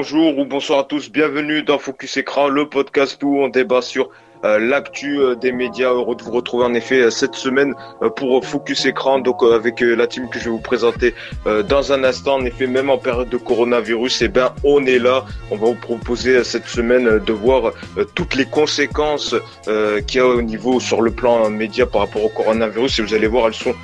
Et bonjour ou bonsoir à tous, bienvenue dans Focus Écran, le podcast où on débat sur euh, l'actu euh, des médias. Heureux de vous retrouver en effet euh, cette semaine pour Focus Écran, donc avec la team que je vais vous présenter dans un instant. En effet, même en période de coronavirus, eh ben on est là. On va vous proposer cette semaine de voir toutes les conséquences qu'il y a au niveau sur le plan média par rapport au coronavirus. Et vous allez voir, elles sont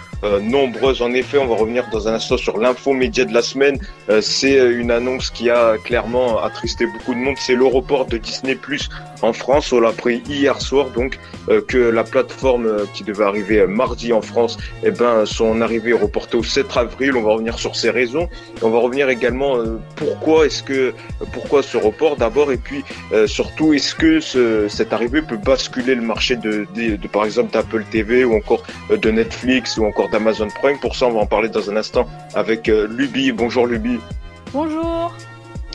nombreuses. En effet, on va revenir dans un instant sur l'info média de la semaine. c'est une annonce qui a clairement attristé beaucoup de monde. C'est le report de Disney Plus en France. On l'a pris hier soir donc euh, que la plateforme euh, qui devait arriver euh, mardi en France, eh ben son arrivée est reportée au 7 avril. On va revenir sur ces raisons. on va revenir également pourquoi est-ce que pourquoi ce report d'abord et puis surtout est-ce que ce, cette arrivée peut basculer le marché de, de, de par exemple d'Apple TV ou encore de Netflix ou encore d'Amazon Prime. Pour ça, on va en parler dans un instant avec Luby. Bonjour Luby. Bonjour.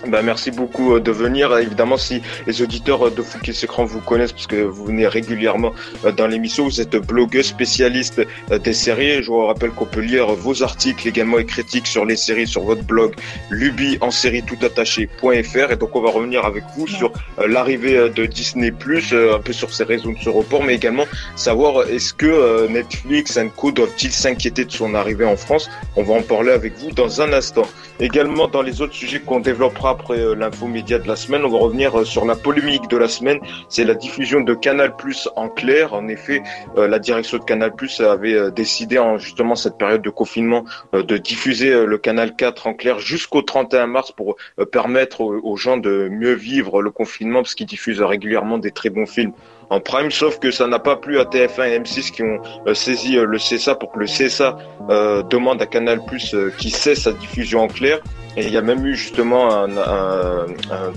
Bah, merci beaucoup euh, de venir. Évidemment, si les auditeurs euh, de Fouquet Écran vous connaissent, parce que vous venez régulièrement euh, dans l'émission, vous êtes blogueuse spécialiste des séries. Je vous rappelle qu'on peut lire vos articles également et critiques sur les séries sur votre blog lubi en série tout attaché.fr. Et donc, on va revenir avec vous sur l'arrivée de Disney+, un peu sur ces raisons de ce report, mais également savoir est-ce que Netflix et Co doivent-ils s'inquiéter de son arrivée en France? On va en parler avec vous dans un instant. Également, dans les autres sujets qu'on développera après euh, l'info média de la semaine. On va revenir euh, sur la polémique de la semaine. C'est la diffusion de Canal Plus en clair. En effet, euh, la direction de Canal Plus avait décidé en justement cette période de confinement de diffuser le Canal 4 en clair jusqu'au 31 mars pour permettre aux gens de mieux vivre le confinement parce qu'ils diffusent régulièrement des très bons films en prime, sauf que ça n'a pas plu à TF1 et M6 qui ont saisi le CSA pour que le CSA demande à Canal Plus qui cesse sa diffusion en clair. Et il y a même eu justement un,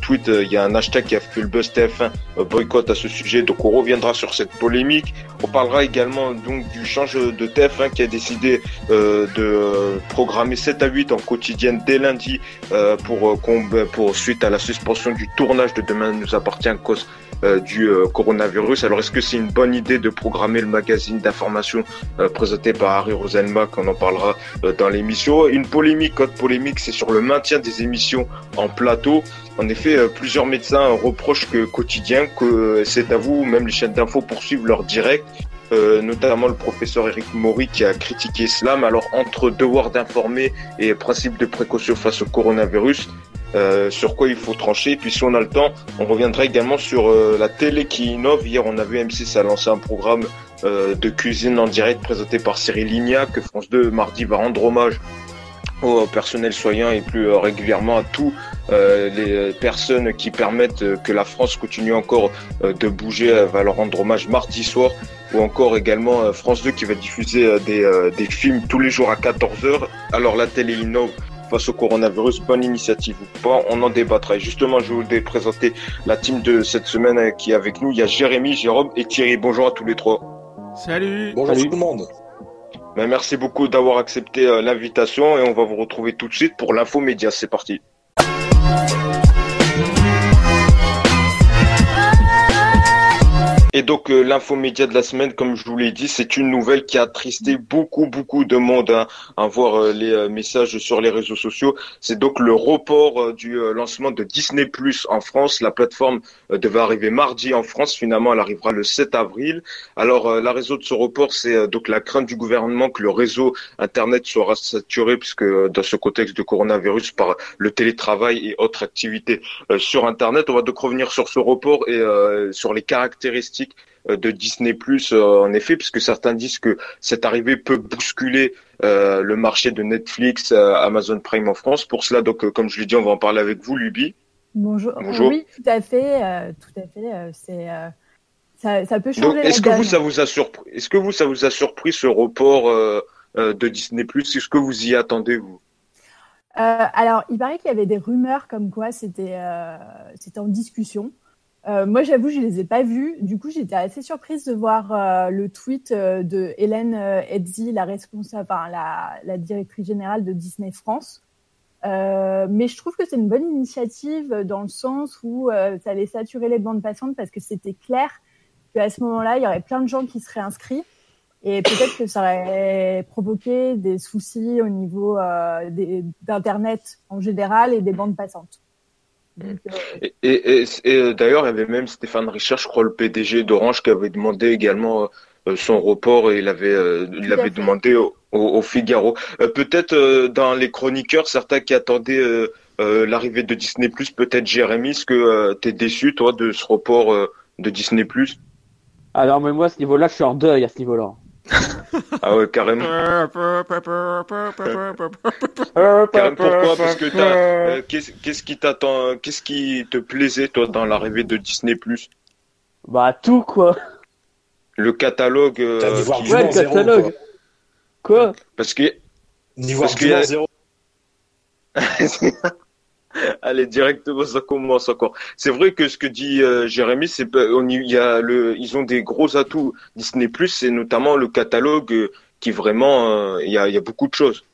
tweet, il y a un hashtag qui a fait le buzz TF1 euh, boycott à ce sujet, donc on reviendra sur cette polémique. On parlera également donc du change de TF1 qui a décidé euh, de programmer 7 à 8 en quotidienne dès lundi euh, pour, euh, suite à la suspension du tournage de Demain nous appartient à cause euh, du euh, Alors est-ce que c'est une bonne idée de programmer le magazine d'information euh, présenté par Harry Rosenbach On en parlera dans l'émission? Une polémique, autre polémique, c'est sur le maintien des émissions en plateau. En effet, plusieurs médecins reprochent que quotidien, que c'est à vous, même les chaînes d'infos poursuivent leur direct. notamment le professeur Eric Maury qui a critiqué cela. alors entre devoir d'informer et principe de précaution face au coronavirus, euh, sur quoi il faut trancher. Puis si on a le temps, on reviendra également sur euh, la télé qui innove. Hier, on a vu M6 a lancé un programme euh, de cuisine en direct présenté par Cyril Lignac, que France 2 mardi va rendre hommage au personnel soignant et plus régulièrement à tous les personnes qui permettent que la France continue encore de bouger, va leur rendre hommage mardi soir ou encore également France 2 qui va diffuser des, des films tous les jours à 14h. Alors la télé innove face au coronavirus. Bonne initiative ou pas, on en débattra. justement, je voulais présenter la team de cette semaine euh, qui est avec nous. Il y a Jérémy, Jérôme et Thierry. Bonjour à tous les trois. Salut. Bonjour tout le monde. Ben, merci beaucoup d'avoir accepté euh, l'invitation et on va vous retrouver tout de suite pour l'info média. C'est parti. Et donc euh, l'info média de la semaine, comme je vous l'ai dit, c'est une nouvelle qui a attristé beaucoup beaucoup de monde hein, à voir euh, les euh, messages sur les réseaux sociaux. C'est donc le report du lancement de Disney Plus en France. La plateforme devait arriver mardi en France. Finalement, elle arrivera le 7 avril. Alors la raison de ce report, c'est donc la crainte du gouvernement que le réseau internet soit saturé, puisque dans ce contexte de coronavirus, par le télétravail et autres activités sur internet, on va donc revenir sur ce report et sur les caractéristiques euh, de Disney Plus euh, en effet, puisque certains disent que cette arrivée peut bousculer euh, le marché de Netflix, Amazon Prime en France. Pour cela, donc, comme je l'ai dit, on va en parler avec vous, Luby. Bonjour. Bonjour. Oui, tout à fait, tout à fait. c'est ça, peut changer. Est-ce que vous ça vous a surpris Est-ce que vous ça vous a surpris ce report de Disney Plus? Est-ce que vous y attendez vous? Alors, il paraît qu'il y avait des rumeurs comme quoi c'était c'était en discussion. Euh, moi, j'avoue, je les ai pas vus. Du coup, j'étais assez surprise de voir euh, le tweet euh, de Hélène Edzi, la responsable, enfin, la, la, directrice générale de Disney France. mais je trouve que c'est une bonne initiative dans le sens où ça allait saturer les bandes passantes parce que c'était clair qu'à ce moment-là, il y aurait plein de gens qui seraient inscrits et peut-être que ça aurait provoqué des soucis au niveau d'internet en général et des bandes passantes. Et, d'ailleurs, il y avait même Stéphane Richard, je crois, le PDG d'Orange, qui avait demandé également son report et il avait, il avait demandé au, Figaro. peut-être dans les chroniqueurs, certains qui attendaient l'arrivée de Disney+, peut-être Jérémy, est-ce que tu es déçu, toi, de ce report de Disney+. Alors, mais moi, à ce niveau-là, je suis en deuil à ce niveau-là. Ah ouais, carrément. carrément pourquoi Parce que euh, qu'est-ce qui t'attend Qu'est-ce qui te plaisait, toi, dans l'arrivée de Disney+. Bah, tout, quoi. Le catalogue. Euh, qui... Ouais, le catalogue. Quoi, Parce que. Niveau parce que zéro. Allez, directement, ça commence encore. C'est vrai que ce que dit euh, Jérémy, c'est il y a le, ils ont des gros atouts Disney c'est notamment le catalogue euh, qui vraiment, euh, il y a beaucoup de choses.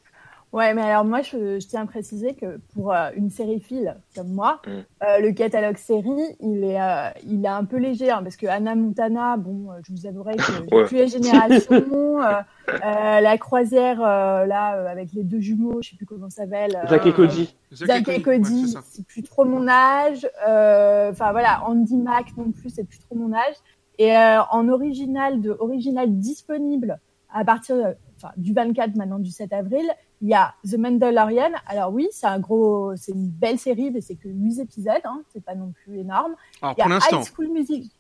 Ouais, mais alors moi, je, je, tiens à préciser que pour euh, une série fille comme moi, mm. euh, le catalogue série, il est, euh, il est un peu léger, hein, parce que Anna Montana, bon, je vous avouerai que ouais. plus les générations, la croisière là avec les deux jumeaux, je sais plus comment ça s'appelle. Jack et Cody. Jack et Cody, c'est plus trop mon âge. Enfin voilà, Andy Mac non plus, c'est plus trop mon âge. Et en original de original disponible à partir enfin, du 24 maintenant du 7 avril, il y a The Mandalorian. Alors oui, c'est un gros, c'est une belle série, mais c'est que 8 épisodes, hein, c'est pas non plus énorme. Alors, il y a High School Music.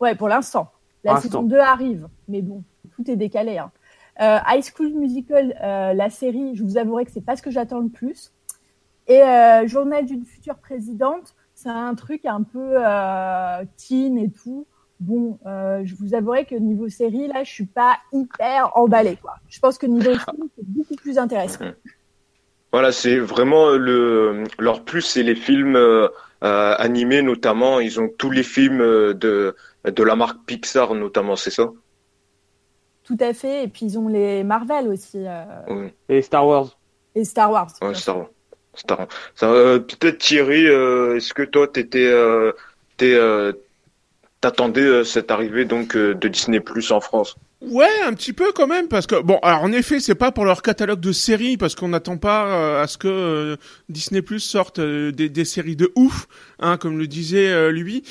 Ouais, pour l'instant. La saison 2 arrive, mais bon, tout est décalé. Hein. Euh, High School Musical, euh, la série, je vous avouerai que c'est pas ce que j'attends le plus. Et euh, Journal d'une future présidente, c'est un truc un peu teen et tout. Bon, euh, je vous avouerai que niveau série, là, je suis pas hyper emballée, quoi. Je pense que niveau film, c'est beaucoup plus intéressant. Voilà, c'est vraiment le leur plus, c'est les films euh, euh, animés notamment. Ils ont tous les films de de la marque Pixar notamment, c'est ça? Tout à fait. Et puis ils ont les Marvel aussi. Et Star Wars. Et Star Wars. Ouais, Star Wars. Star Wars. Peut-être Thierry, est-ce que toi, t'étais, t'es t'attendais euh, cette arrivée donc euh, de Disney Plus en France? Ouais, un petit peu quand même, parce que bon, alors en effet, c'est pas pour leur catalogue de séries, parce qu'on n'attend pas euh, à ce que Disney Plus sorte des, des, séries de ouf, hein, comme le disait lui.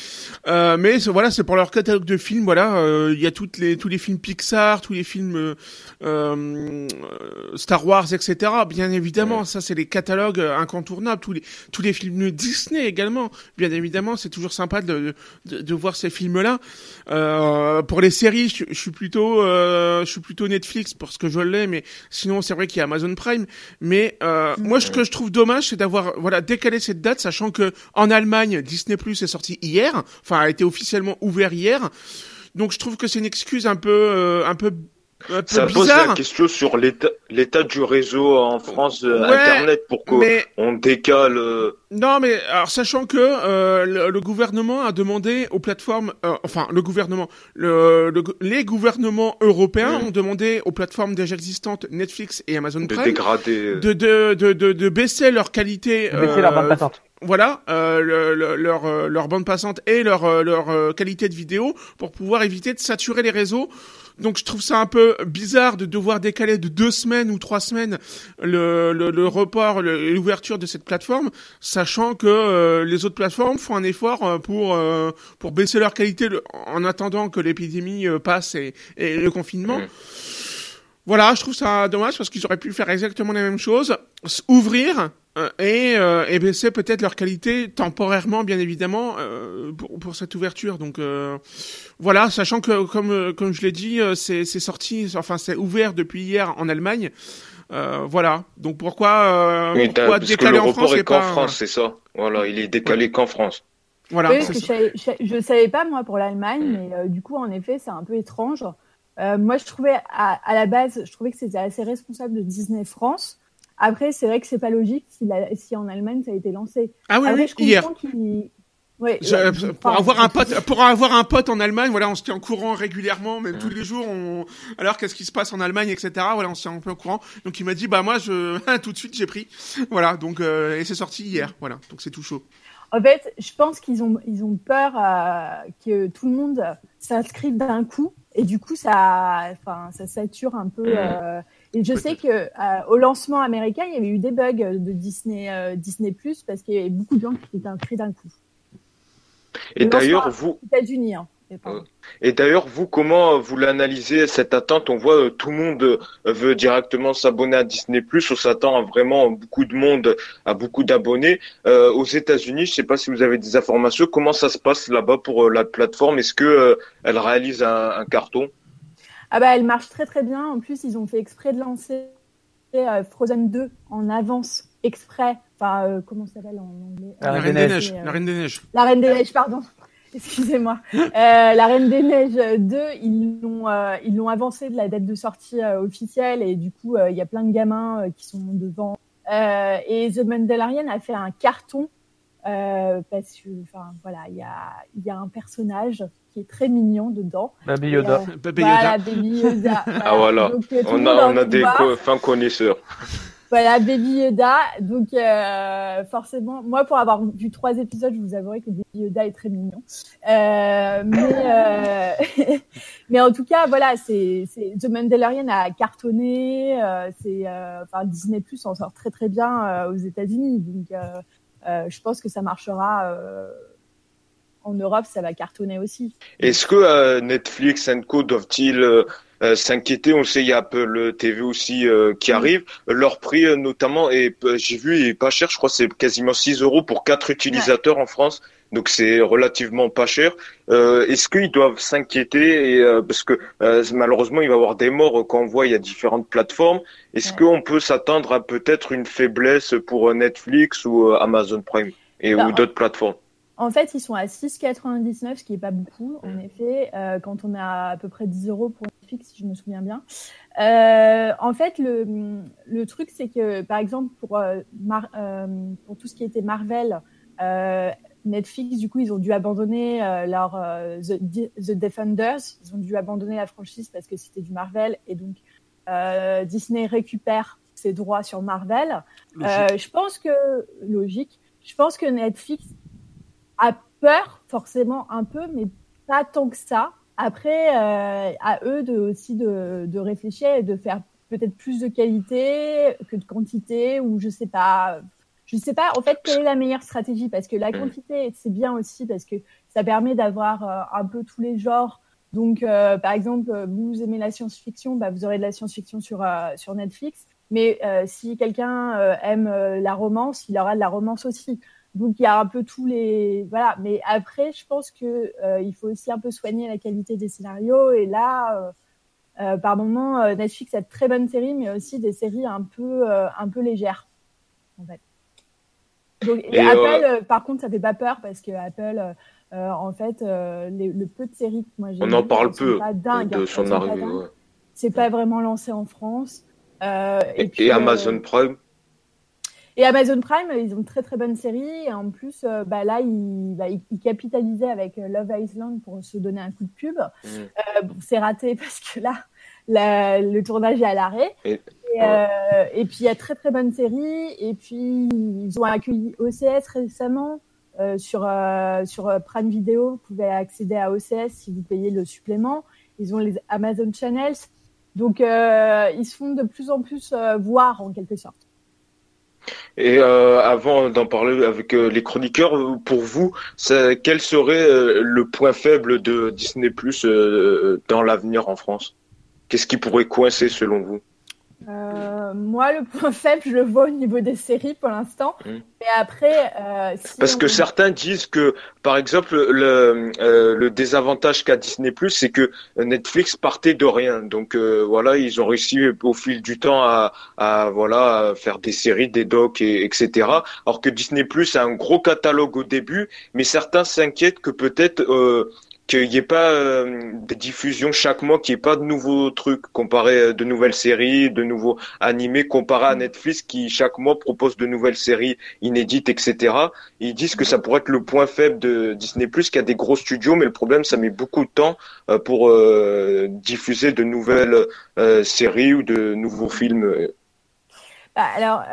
mais voilà, c'est pour leur catalogue de films. Voilà, il y a toutes les tous les films Pixar, tous les films Star Wars, etc. Bien évidemment, ça c'est les catalogues incontournables. Tous les tous les films Disney également. Bien évidemment, c'est toujours sympa de, de, de voir ces films-là. pour les séries, je, je suis plutôt euh, je suis plutôt Netflix parce que je l'ai, mais sinon c'est vrai qu'il y a Amazon Prime. Mais euh, moi, ce que je trouve dommage, c'est d'avoir voilà décalé cette date, sachant que en Allemagne, Disney Plus est sorti hier, enfin a été officiellement ouvert hier. Donc je trouve que c'est une excuse un peu euh, un peu ça pose la question sur l'état du réseau en France euh, internet pour qu'on on décale. Euh, non, mais alors sachant que euh, le, gouvernement a demandé aux plateformes, enfin le gouvernement, le, les gouvernements européens ont demandé aux plateformes déjà existantes Netflix et Amazon Prime de, de, de, de, de, de baisser leur qualité. baisser leur bande passante. Voilà, leur leur bande passante et leur leur qualité de vidéo pour pouvoir éviter de saturer les réseaux donc je trouve ça un peu bizarre de devoir décaler de deux semaines ou trois semaines le, le, le report, l'ouverture de cette plateforme, sachant que euh, les autres plateformes font un effort euh, pour euh, pour baisser leur qualité en attendant que l'épidémie passe et, et, le confinement. Mmh. Voilà, je trouve ça dommage parce qu'ils auraient pu faire exactement la même chose, ouvrir euh, et, euh, et baisser peut-être leur qualité temporairement, bien évidemment, euh, pour, pour, cette ouverture. Donc euh, voilà, sachant que comme comme je l'ai dit, c'est sorti, enfin c'est ouvert depuis hier en Allemagne. voilà. Donc pourquoi, pourquoi décaler en France est qu'en France, c'est ça. Voilà, il est décalé qu'en France. Voilà. Oui, je, ne savais pas moi pour l'Allemagne, mm. mais du coup en effet c'est un peu étrange. moi je trouvais à, à, la base, je trouvais que c'était assez responsable de Disney France après, c'est vrai que c'est pas logique si, la, si, en Allemagne ça a été lancé. Ah oui, oui hier. Ouais, pour avoir un pote, pour avoir un pote en Allemagne, voilà, on se tient en courant régulièrement, même tous les jours. On... Alors, qu'est-ce qui se passe en Allemagne, etc. Voilà, on se tient un peu au courant. Donc, il m'a dit, bah moi, je tout de suite, j'ai pris. Voilà, donc euh, et c'est sorti hier. Voilà, donc c'est tout chaud. En fait, je pense qu'ils ont ils ont peur euh, que tout le monde s'inscrive d'un coup et du coup ça, enfin, ça sature un peu. Euh, Et je sais que euh, au lancement américain, il y avait eu des bugs de Disney euh, Disney Plus parce qu'il y avait beaucoup de gens qui étaient inscrits d'un coup. Et d'ailleurs, vous. États-Unis. Hein. Et d'ailleurs, vous, comment vous l'analysez cette attente? On voit euh, tout le monde euh, veut directement s'abonner à Disney Plus. On s'attend à vraiment beaucoup de monde, à beaucoup d'abonnés. Euh, aux États-Unis, je ne sais pas si vous avez des informations. Comment ça se passe là-bas pour la plateforme? Est-ce que elle réalise un, carton? Ah bah, elle marche très très bien. En plus, ils ont fait exprès de lancer Frozen 2 en avance exprès. Enfin, comment ça s'appelle en anglais La Reine des Neiges. La Reine des Neiges. La Reine des Neiges, pardon. Excusez-moi. Euh, la Reine des Neiges 2, ils l'ont euh, ils l'ont avancé de la date de sortie euh, officielle et du coup il y a plein de gamins qui sont devant. et The Mandalorian a fait un carton parce que enfin voilà il y a il y a un personnage qui est très mignon dedans. Baby Yoda. Baby Yoda. Voilà, Baby Yoda. Ah voilà. Donc, on a on a des fins connaisseurs. Voilà, Baby Yoda. Donc, euh, forcément, moi, pour avoir vu trois épisodes, je vous avouerai que Baby Yoda est très mignon. Euh, mais, euh, mais en tout cas, voilà, c'est The Mandalorian a cartonné. Euh, c'est, euh, enfin, Disney Plus en sort très très bien aux États-Unis. Donc, je pense que ça marchera. en Europe, ça va cartonner aussi. Est-ce que Netflix Co doivent-ils euh, s'inquiéter? On sait il y a Apple TV aussi euh, qui arrive. Leur prix euh, notamment est, j'ai vu, il est pas cher. Je crois c'est quasiment 6 euros pour quatre utilisateurs en France. Donc c'est relativement pas cher. Est-ce qu'ils doivent s'inquiéter parce que malheureusement il va y avoir des morts quand on voit il y a différentes plateformes. Est-ce qu'on peut s'attendre à peut-être une faiblesse pour Netflix ou Amazon Prime et bah, ou d'autres plateformes? En fait, ils sont à 6,99, ce qui est pas beaucoup, en mm. effet, euh, quand on a à peu près 10 euros pour Netflix, si je me souviens bien. Euh, en fait, le, le truc, c'est que, par exemple, pour, euh, euh pour tout ce qui était Marvel, euh, Netflix, du coup, ils ont dû abandonner euh, leur The, The, Defenders. Ils ont dû abandonner la franchise parce que c'était du Marvel. Et donc, Disney récupère ses droits sur Marvel. je pense que, logique, je pense que Netflix a peur forcément un peu, mais pas tant que ça. Après, euh, à eux de aussi de, de réfléchir et de faire peut-être plus de qualité que de quantité ou je sais pas. Je sais pas en fait quelle est la meilleure stratégie? Parce que la quantité c'est bien aussi parce que ça permet d'avoir euh, un peu tous les genres. Donc euh, par exemple, vous aimez la science-fiction, bah, vous aurez de la science-fiction sur sur Netflix. Mais si quelqu'un aime la romance, il aura de la romance aussi. Donc il y a un peu tous les voilà, mais après je pense que euh, il faut aussi un peu soigner la qualité des scénarios et là euh, euh par moment euh, Netflix a de très bonnes séries mais aussi des séries un peu un peu légères en fait. Donc, et Apple par contre ça fait pas peur parce que Apple en fait les, le peu de séries que moi j'ai on en parle peu pas dingue, de son arrivée. C'est pas vraiment lancé en France. et, et Amazon Prime? Et Amazon Prime, ils ont une très très bonne série. Et en plus, euh, bah, là, ils, bah, ils, capitalisaient avec euh, Love Island pour se donner un coup de pub. Mm. Euh, bon, c'est raté parce que là, le tournage est à l'arrêt. Et, et, puis, il y a très très bonne série. Et puis, ils ont accueilli OCS récemment. sur sur Prime Video, vous pouvez accéder à OCS si vous payez le supplément. Ils ont les Amazon Channels, donc ils se font de plus en plus voir en quelque sorte. Et euh, avant d'en parler avec euh, les chroniqueurs, euh, pour vous, quel serait le point faible de Disney Plus dans l'avenir en France? Qu'est-ce qui pourrait coincer selon vous? Euh, moi, le point faible, je le vois au niveau des séries pour l'instant. Mmh. Mais après, euh, parce que certains disent que, par exemple, le, euh, le désavantage qu'a Disney c'est que Netflix partait de rien. Donc euh, voilà, ils ont réussi au fil du temps à, à voilà faire des séries, des docs, et, etc. Alors que Disney a un gros catalogue au début, mais certains s'inquiètent que peut-être euh, qu'il n'y ait pas euh, des diffusions chaque mois, qu'il n'y ait pas de nouveaux trucs comparé euh, de nouvelles séries, de nouveaux animés comparé à Netflix qui chaque mois propose de nouvelles séries inédites, etc. Ils disent que ça pourrait être le point faible de Disney Plus, qu'il y a des gros studios, mais le problème, ça met beaucoup de temps euh, pour diffuser de nouvelles séries ou de nouveaux films. Bah, alors,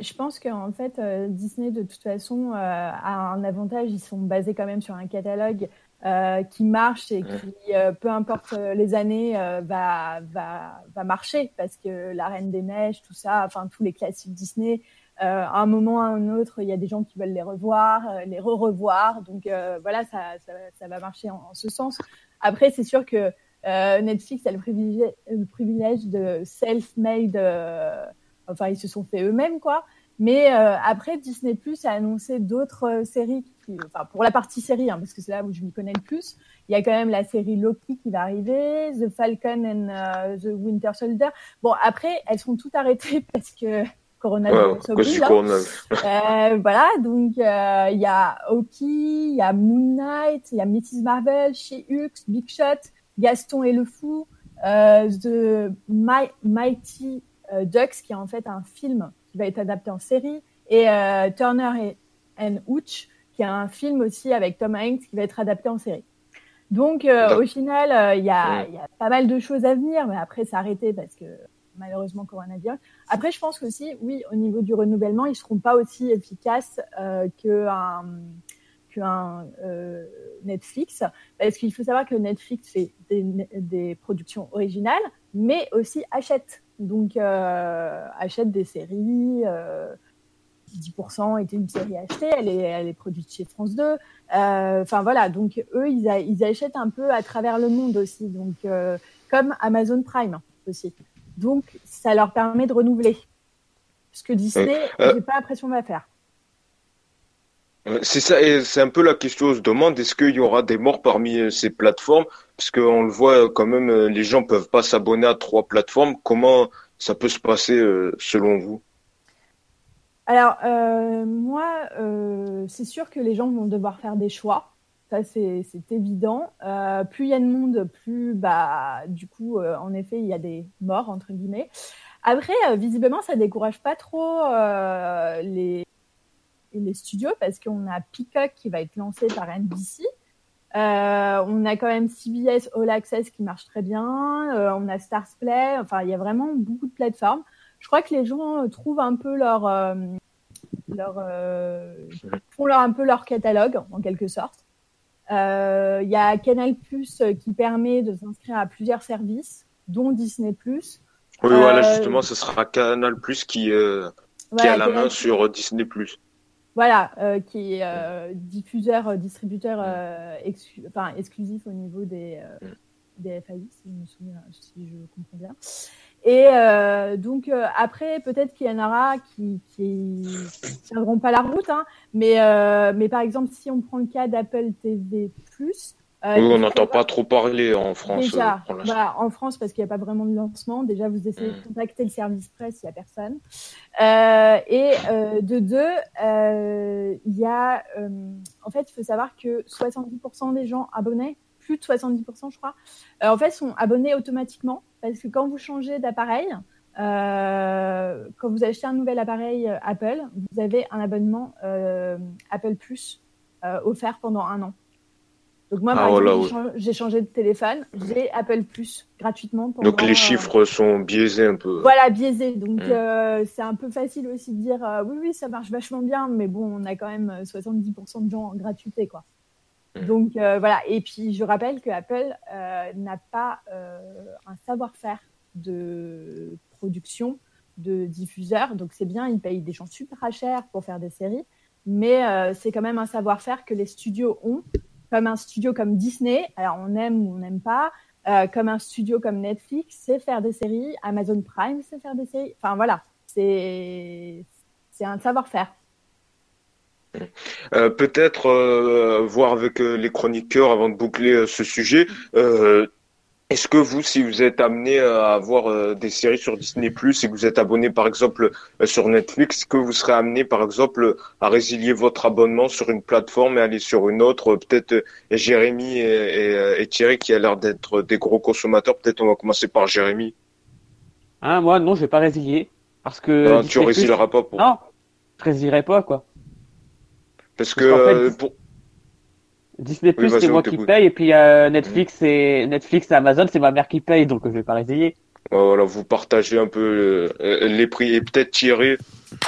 je pense qu'en fait, Disney, de toute façon, a un avantage. Ils sont basés quand même sur un catalogue euh, qui marche et qui, euh, peu importe les années, va, va, va marcher parce que La Reine des Neiges, tout ça, enfin tous les classiques Disney, à un moment à un autre, il y a des gens qui veulent les revoir, les re-revoir. Donc voilà, ça, ça, ça, va marcher en, ce sens. Après, c'est sûr que Netflix a le privilège, le privilège de self-made. enfin, ils se sont fait eux-mêmes, quoi. Mais euh, après, Disney Plus a annoncé d'autres euh, séries, qui, enfin pour la partie série, hein, parce que c'est là où je m'y connais le plus. Il y a quand même la série Loki qui va arriver, The Falcon and euh, the Winter Soldier. Bon, après, elles sont toutes arrêtées parce que coronavirus ouais, hein. euh, voilà, donc il y a Hawkeye, il y a Moon Knight, il y a Mrs Marvel, She-Hulk, Big Shot, Gaston et le Fou, The Mighty Ducks, qui est en fait un film qui va être adapté en série, et euh, Turner and Hooch, qui est un film aussi avec Tom Hanks qui va être adapté en série. Donc euh, au final, euh, il y, a, y, a, pas mal de choses à venir, mais après c'est arrêté parce que malheureusement coronavirus. Après, je pense qu'aussi, oui, au niveau du renouvellement, ils seront pas aussi efficaces euh, qu'un qu'un euh, Netflix, parce qu'il faut savoir que Netflix fait des, des productions originales, mais aussi achète donc, euh, achète des séries. Euh, 10% était une série achetée, elle est, elle est produite chez France 2. Euh, enfin voilà, donc eux, ils, ils, achètent un peu à travers le monde aussi, donc euh, comme Amazon Prime aussi. Donc ça leur permet de renouveler. Ce que Disney, euh, j'ai pas l'impression va faire. C'est ça, et c'est un peu la question on se demande, est-ce qu'il y aura des morts parmi ces plateformes? Parce qu'on le voit quand même, euh, les gens peuvent pas s'abonner à trois plateformes. Comment ça peut se passer euh, selon vous? Alors, euh, moi, euh, c'est sûr que les gens vont devoir faire des choix. Ça, c'est évident. Euh, plus il y a de monde, plus, bah, du coup, en effet, il y a des morts, entre guillemets. Après, visiblement, ça décourage pas trop les, les studios parce qu'on a Peacock qui va être lancé par NBC. Euh, on a quand même CBS All Access qui marche très bien. Euh, on a Stars Play. Enfin, il y a vraiment beaucoup de plateformes. Je crois que les gens euh, trouvent un peu leur, leur font leur un peu leur catalogue en quelque sorte. Il y a Canal Plus qui permet de s'inscrire à plusieurs services, dont Disney Plus. Oui, voilà, justement, ce sera Canal Plus qui, qui a la main sur Disney Plus. Voilà, euh, qui est euh, diffuseur, euh, distributeur exclu enfin, exclusif au niveau des, mm. des FAI, si je me souviens, si je comprends bien. Et donc après, peut-être qu'il y en aura qui qui tiendront pas la route, hein, mais mais par exemple, si on prend le cas d'Apple TV+, euh, oui, on n'entend pas trop parler en France. Déjà, euh, voilà, en France, parce qu'il n'y a pas vraiment de lancement. Déjà, vous essayez de mm. contacter le service presse, il n'y a personne. Euh, et de deux, il y a, en fait, il faut savoir que 70% des gens abonnés, plus de 70%, je crois, en fait, sont abonnés automatiquement, parce que quand vous changez d'appareil, quand vous achetez un nouvel appareil Apple, vous avez un abonnement Apple Plus offert pendant un an. Donc moi, par ah, exemple, j'ai changé de téléphone, j'ai Apple Plus gratuitement. Donc les euh, chiffres sont biaisés un peu. Voilà, biaisés. Donc mm. euh, c'est un peu facile aussi de dire euh, oui, oui, ça marche vachement bien, mais bon, on a quand même 70% de gens en gratuité, quoi. Mm. Donc voilà. Et puis je rappelle que Apple n'a pas un savoir-faire de production de diffuseurs, donc c'est bien, ils payent des gens super chers pour faire des séries, mais c'est quand même un savoir-faire que les studios ont comme un studio comme Disney, alors on aime ou on n'aime pas, euh, comme un studio comme Netflix, c'est faire des séries, Amazon Prime, c'est faire des séries. Enfin voilà, c'est c'est un savoir-faire. Euh, Peut-être euh, voir avec euh, les chroniqueurs avant de boucler euh, ce sujet. Est-ce que vous, si vous êtes amené à avoir euh, des séries sur Disney Plus et que vous êtes abonné par exemple euh, sur Netflix, que vous serez amené par exemple à résilier votre abonnement sur une plateforme et aller sur une autre? Peut-être euh, Jérémy et, et, Thierry qui a l'air d'être des gros consommateurs. Peut-être on va commencer par Jérémy. Ah moi non, je vais pas résilier parce que. Non, tu résilieras pas pour. Non, je résilierai pas quoi. Parce, que pour Disney Plus, c'est moi qui paye, et puis euh, Netflix, et Netflix et Amazon, c'est ma mère qui paye, donc je vais pas réveiller. Voilà, vous partagez un peu euh, les prix et peut-être Thierry. Euh,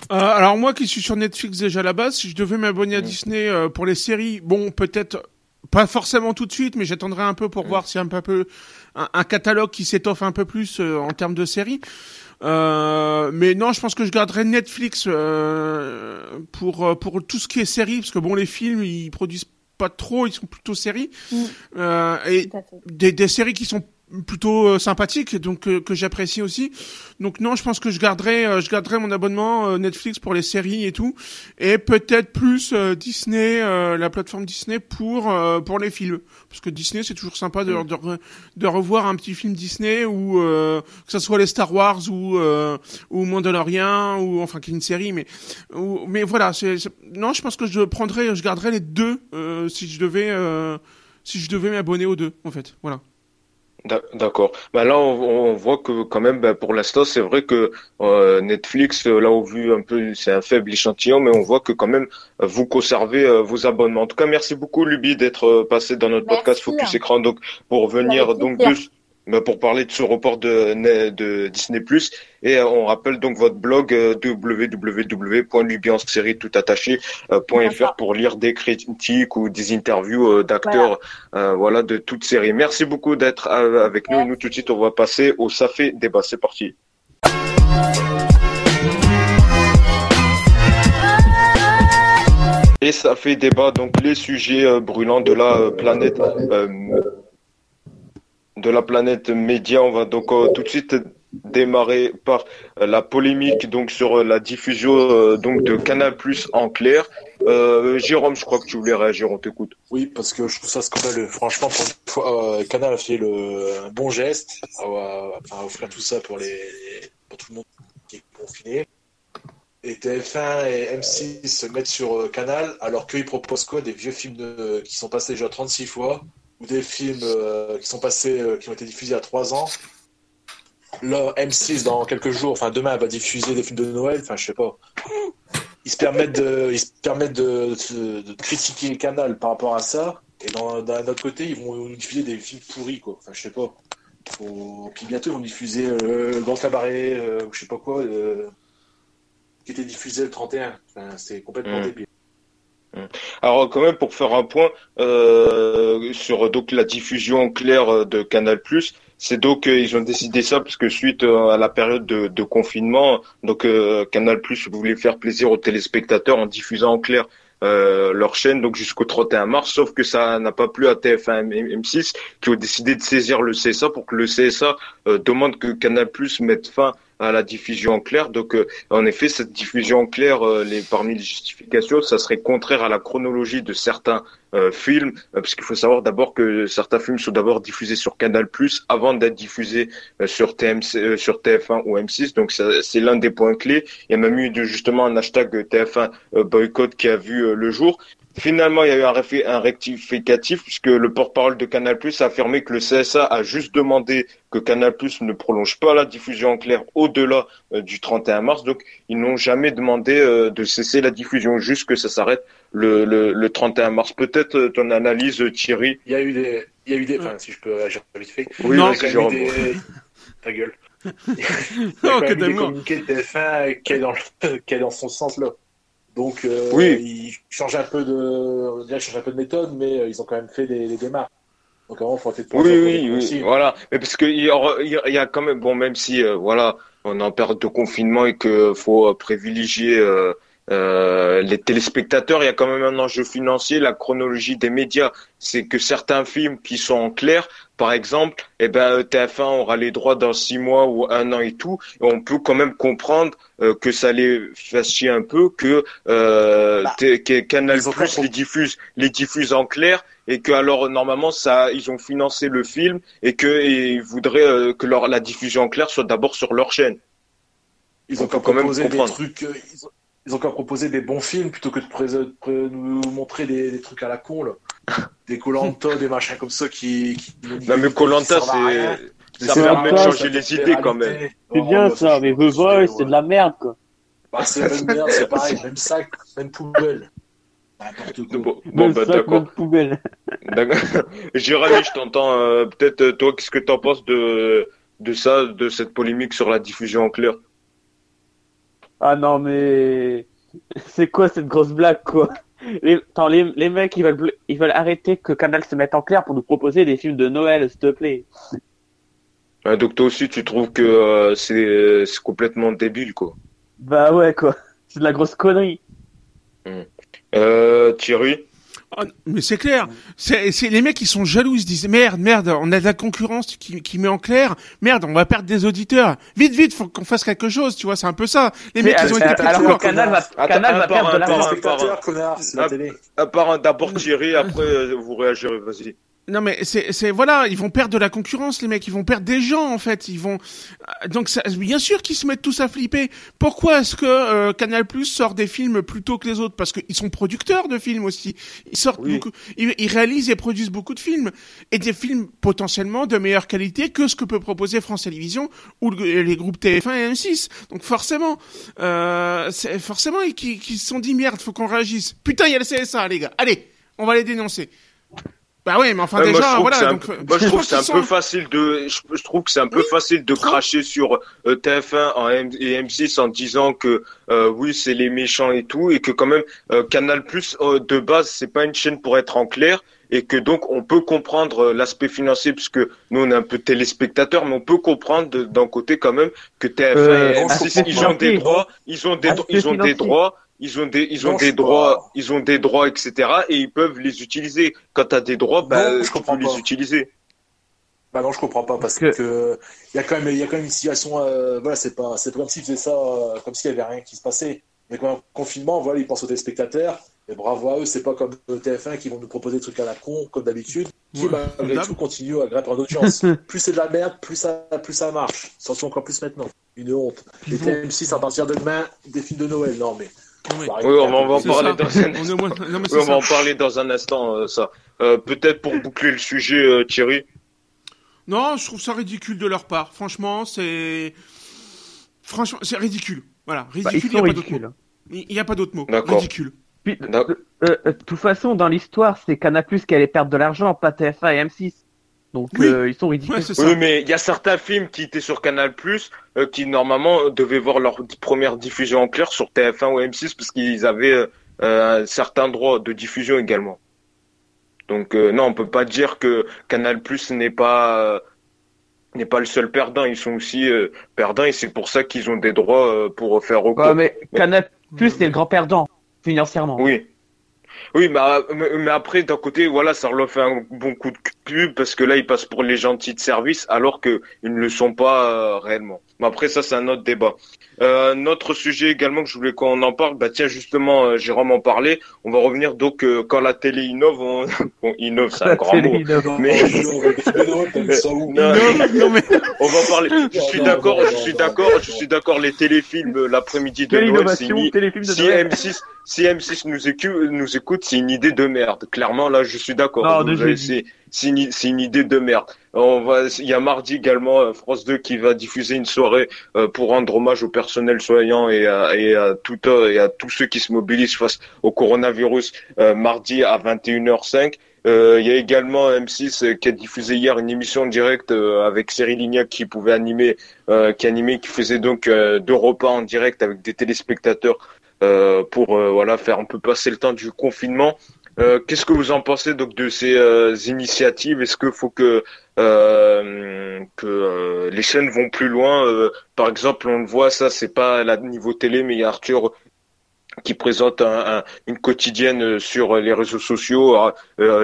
alors moi qui suis sur Netflix déjà à la base, si je devais m'abonner à Disney euh, pour les séries, bon peut-être pas forcément tout de suite, mais j'attendrai un peu pour mm. voir si un peu un, catalogue qui s'étoffe un peu plus euh, en termes de séries. Euh, mais non, je pense que je garderai Netflix euh, pour pour tout ce qui est série, parce que bon, les films ils produisent pas trop, ils sont plutôt séries mm. euh, et des, des séries qui sont plutôt euh, sympathique donc euh, que j'apprécie aussi. Donc non je pense que je garderai euh, je garderai mon abonnement Netflix pour les séries et tout. Et peut-être plus Disney la plateforme Disney pour pour les films. Parce que Disney c'est toujours sympa de, de, de, revoir un petit film Disney ou que ce soit les Star Wars ou ou Mandalorian ou enfin qui est une série mais ou, mais voilà c'est non je pense que je prendrai je garderai les deux si je devais si je devais m'abonner aux deux en fait. Voilà D'accord. Bah là, on, voit que quand même, bah, pour l'instant, c'est vrai que euh, Netflix, euh, là, au vu un peu, c'est un faible échantillon, mais on voit que quand même, vous conservez euh, vos abonnements. En tout cas, merci beaucoup, Luby, d'être passé dans notre podcast Focus Écran, donc pour venir donc de, pour parler de ce report de, de Disney+. Et euh, on rappelle donc votre blog euh, www.lubienserie.fr pour lire des critiques ou des interviews euh, d'acteurs voilà. de toute série. Merci beaucoup d'être avec nous. Nous, tout de suite, on va passer au Ça fait débat. C'est parti. Et ça fait débat, donc les sujets brûlants de la planète de la planète média. On va donc euh, tout de suite démarrer par euh, la polémique donc sur euh, la diffusion donc de Canal Plus en clair. Jérôme, je crois que tu voulais réagir, on t'écoute. Oui, parce que je trouve ça scandaleux. Franchement, pour Canal a fait le bon geste à, offrir tout ça pour les pour tout le monde qui est confiné. Et TF1 et M6 se mettent sur Canal alors qu'ils proposent quoi Des vieux films de, qui sont passés déjà 36 fois? Ou des films euh, qui sont passés, euh, qui ont été diffusés a trois ans. Là, M6 dans quelques jours, enfin demain, elle va diffuser des films de Noël. Enfin, je sais pas. Ils se permettent de, ils se permettent de, de, critiquer canal par rapport à ça. Et d'un autre côté, ils vont diffuser des films pourris, quoi. Enfin, je sais pas. Puis bientôt, ils vont diffuser euh, le Grand Cabaret, ou je sais pas quoi, qui était diffusé le 31. Enfin, c'est complètement mmh. débile. Alors quand même pour faire un point euh, sur donc la diffusion claire de Canal+, c'est donc euh, ils ont décidé ça parce que suite euh, à la période de, confinement, donc Canal+ voulait faire plaisir aux téléspectateurs en diffusant en clair leur chaîne donc jusqu'au 31 mars, sauf que ça n'a pas plu à TF1 et M6 qui ont décidé de saisir le CSA pour que le CSA demande que Canal+ mette fin à la diffusion en clair. Donc, euh, en effet, cette diffusion en clair, euh, parmi les justifications, ça serait contraire à la chronologie de certains films, parce qu'il faut savoir d'abord que certains films sont d'abord diffusés sur Canal+ avant d'être diffusés sur TMC, sur TF1 ou M6. Donc, c'est l'un des points clés. Il y a même eu justement un hashtag TF1 boycott qui a vu le jour. Finalement, il y a eu un, rectificatif puisque le porte-parole de Canal+ a affirmé que le CSA a juste demandé que Canal+ ne prolonge pas la diffusion en clair au-delà euh, du 31 mars. Donc, ils n'ont jamais demandé euh, de cesser la diffusion, juste que ça s'arrête le, le, 31 mars. Peut-être euh, ton analyse, Thierry? Il y a eu des, il y a eu des, enfin, si je peux réagir vite fait. Oui, non, il y a des... Ta gueule. il y a eu des communiqués de TF1 qui est dans, qui est dans son sens là. Donc, euh, oui. ils changent un peu de, ils changent un peu de méthode, mais euh, ils ont quand même fait des, démarches. Donc, avant, faut être oui, oui, oui, voilà. Mais parce qu'il y, y, a quand même, bon, même si, euh, voilà, on est en période de confinement et qu'il faut privilégier euh, les téléspectateurs, il y a quand même un enjeu financier. La chronologie des médias, c'est que certains films qui sont en clair, par exemple, eh ben TF1 aura les droits dans six mois ou un an et tout. Et on peut quand même comprendre euh, que ça les fasse chier un peu, que, euh, bah, Canal Plus les diffuse, les diffuse en clair et que alors normalement ça, ils ont financé le film et que ils voudraient euh, que leur, la diffusion en clair soit d'abord sur leur chaîne. Ils ont quand même des trucs ils ont qu'à proposer des bons films plutôt que de nous montrer des, trucs à la con, là. Des Colanta, des machins comme ça qui. qui non, mais Colanta, c'est. Ça permet de changer les idées quand même. C'est bien oh, ça, mais The Voice, c'est de la merde, quoi. Bah, c'est même merde, c'est pareil, même sac, même poubelle. N'importe quoi. Bon, bah, d'accord. D'accord. Jérémy, je t'entends. Euh, peut-être, euh, toi, qu'est-ce que t'en penses de, de ça, de cette polémique sur la diffusion en clair? Ah non, mais c'est quoi cette grosse blague, quoi? Les, attends, les, les mecs, ils veulent, ils veulent arrêter que Canal se mette en clair pour nous proposer des films de Noël, s'il te plaît. donc toi aussi, tu trouves que euh, c'est complètement débile, quoi. Bah ouais, quoi. C'est de la grosse connerie. Hmm. Euh, Thierry? Ah, mais c'est clair, c'est les mecs qui sont jaloux, ils se disent merde, merde, on a de la concurrence qui, qui met en clair, merde, on va perdre des auditeurs. Vite, vite, faut qu'on fasse quelque chose, tu vois, c'est un peu ça. Les mecs, ils ont été alors que Canal va, Canal va perdre de l'argent. À part d'abord Thierry, après euh, vous réagirez, vas-y. Non mais c'est c'est voilà, ils vont perdre de la concurrence les mecs, ils vont perdre des gens en fait, ils vont euh, donc ça, bien sûr qu'ils se mettent tous à flipper. Pourquoi est-ce que euh, Canal Plus sort des films plus tôt que les autres? Parce qu'ils sont producteurs de films aussi. Ils sortent beaucoup, ils, réalisent et produisent beaucoup de films et des films potentiellement de meilleure qualité que ce que peut proposer France Télévisions ou les groupes TF1 et M6. Donc forcément, euh, c'est forcément ils qui qui se sont dit merde, faut qu'on réagisse. Putain, il y a le CSA les gars. Allez, on va les dénoncer. Bah oui, mais enfin déjà, voilà. Donc, moi, je trouve que c'est un peu facile de, je, trouve que c'est un peu facile de cracher sur euh, TF1 en et M6 en disant que euh, oui, c'est les méchants et tout, et que quand même euh, Canal Plus de base, c'est pas une chaîne pour être en clair, et que donc on peut comprendre l'aspect financier puisque nous on est un peu téléspectateurs, mais on peut comprendre d'un côté quand même que TF1 et M6 ils ont des droits, ils ont des, ils ont des droits ils ont des, ils ont des droits, ils ont des droits, etc. Et ils peuvent les utiliser. Quand tu as des droits, bah, je comprends peux les utiliser. Bah non, je comprends pas parce que il y a quand même, il y a quand même une situation. Euh, voilà, c'est pas, c'est comme s'ils faisaient ça, euh, comme s'il y avait rien qui se passait. Mais quand même, confinement, voilà, ils pensent aux téléspectateurs. Et bravo à eux, c'est pas comme TF1 qui vont nous proposer des trucs à la con, comme d'habitude, qui malgré tout continue à grimper en audience. plus c'est de la merde, plus ça, plus ça marche. Surtout encore plus maintenant. Une honte. Les TM6 à partir de demain, des films de Noël. Non mais oui, on va, en parler dans un instant. on va en parler dans un instant, ça. Euh, peut-être pour boucler le sujet, euh, Thierry. Non, je trouve ça ridicule de leur part. Franchement, c'est franchement, c'est ridicule. Voilà, bah, ridicule. il n'y a pas d'autre mot. Ridicule. Euh, de toute façon, dans l'histoire, c'est Canapus qui allait perdre de l'argent, pas TF1 et M6. Donc euh, ils sont ridicules. oui, mais il y a certains films qui étaient sur Canal Plus euh, qui normalement devaient voir leur première diffusion en clair sur TF1 ou M6 parce qu'ils avaient euh, un certain droit de diffusion également. Donc non, on peut pas dire que Canal Plus n'est pas n'est pas le seul perdant. Ils sont aussi perdants et c'est pour ça qu'ils ont des droits pour faire recours. mais Canal Plus c'est le grand perdant financièrement. Oui. Oui, bah, mais, après, d'un côté, voilà, ça leur fait un bon coup de parce que là, ils passent pour les gentils de service alors qu'ils ne le sont pas euh, réellement. Mais après, ça, c'est un autre débat. Euh, un autre sujet également que je voulais qu'on en parle, bah tiens, justement, euh, Jérôme en parlait. On va revenir donc euh, quand la télé innove, on... bon, innove, c'est un grand mot. Mais... on va parler. Je suis d'accord, je suis d'accord, je suis d'accord. Les téléfilms l'après-midi de Noël, c'est si M6 si M6 nous écoute, nous écoute, c'est une idée de merde. Clairement, là, je suis d'accord. C'est une, idée de merde. On va, il y a mardi également euh, France 2 qui va diffuser une soirée euh, pour rendre hommage au personnel soignant et à, tout et à tous ceux qui se mobilisent face au coronavirus euh, mardi à 21h05. Il y a également M6 qui a diffusé hier une émission en direct avec Cyril Lignac qui pouvait animer, qui animait, qui faisait donc deux repas en direct avec des téléspectateurs pour voilà faire un peu passer le temps du confinement. Euh, qu'est-ce que vous en pensez donc de ces euh, initiatives? Est-ce qu'il faut que euh, que les chaînes vont plus loin? Par exemple, on le voit, ça c'est pas à niveau télé, mais il y a Arthur qui présente une quotidienne sur les réseaux sociaux.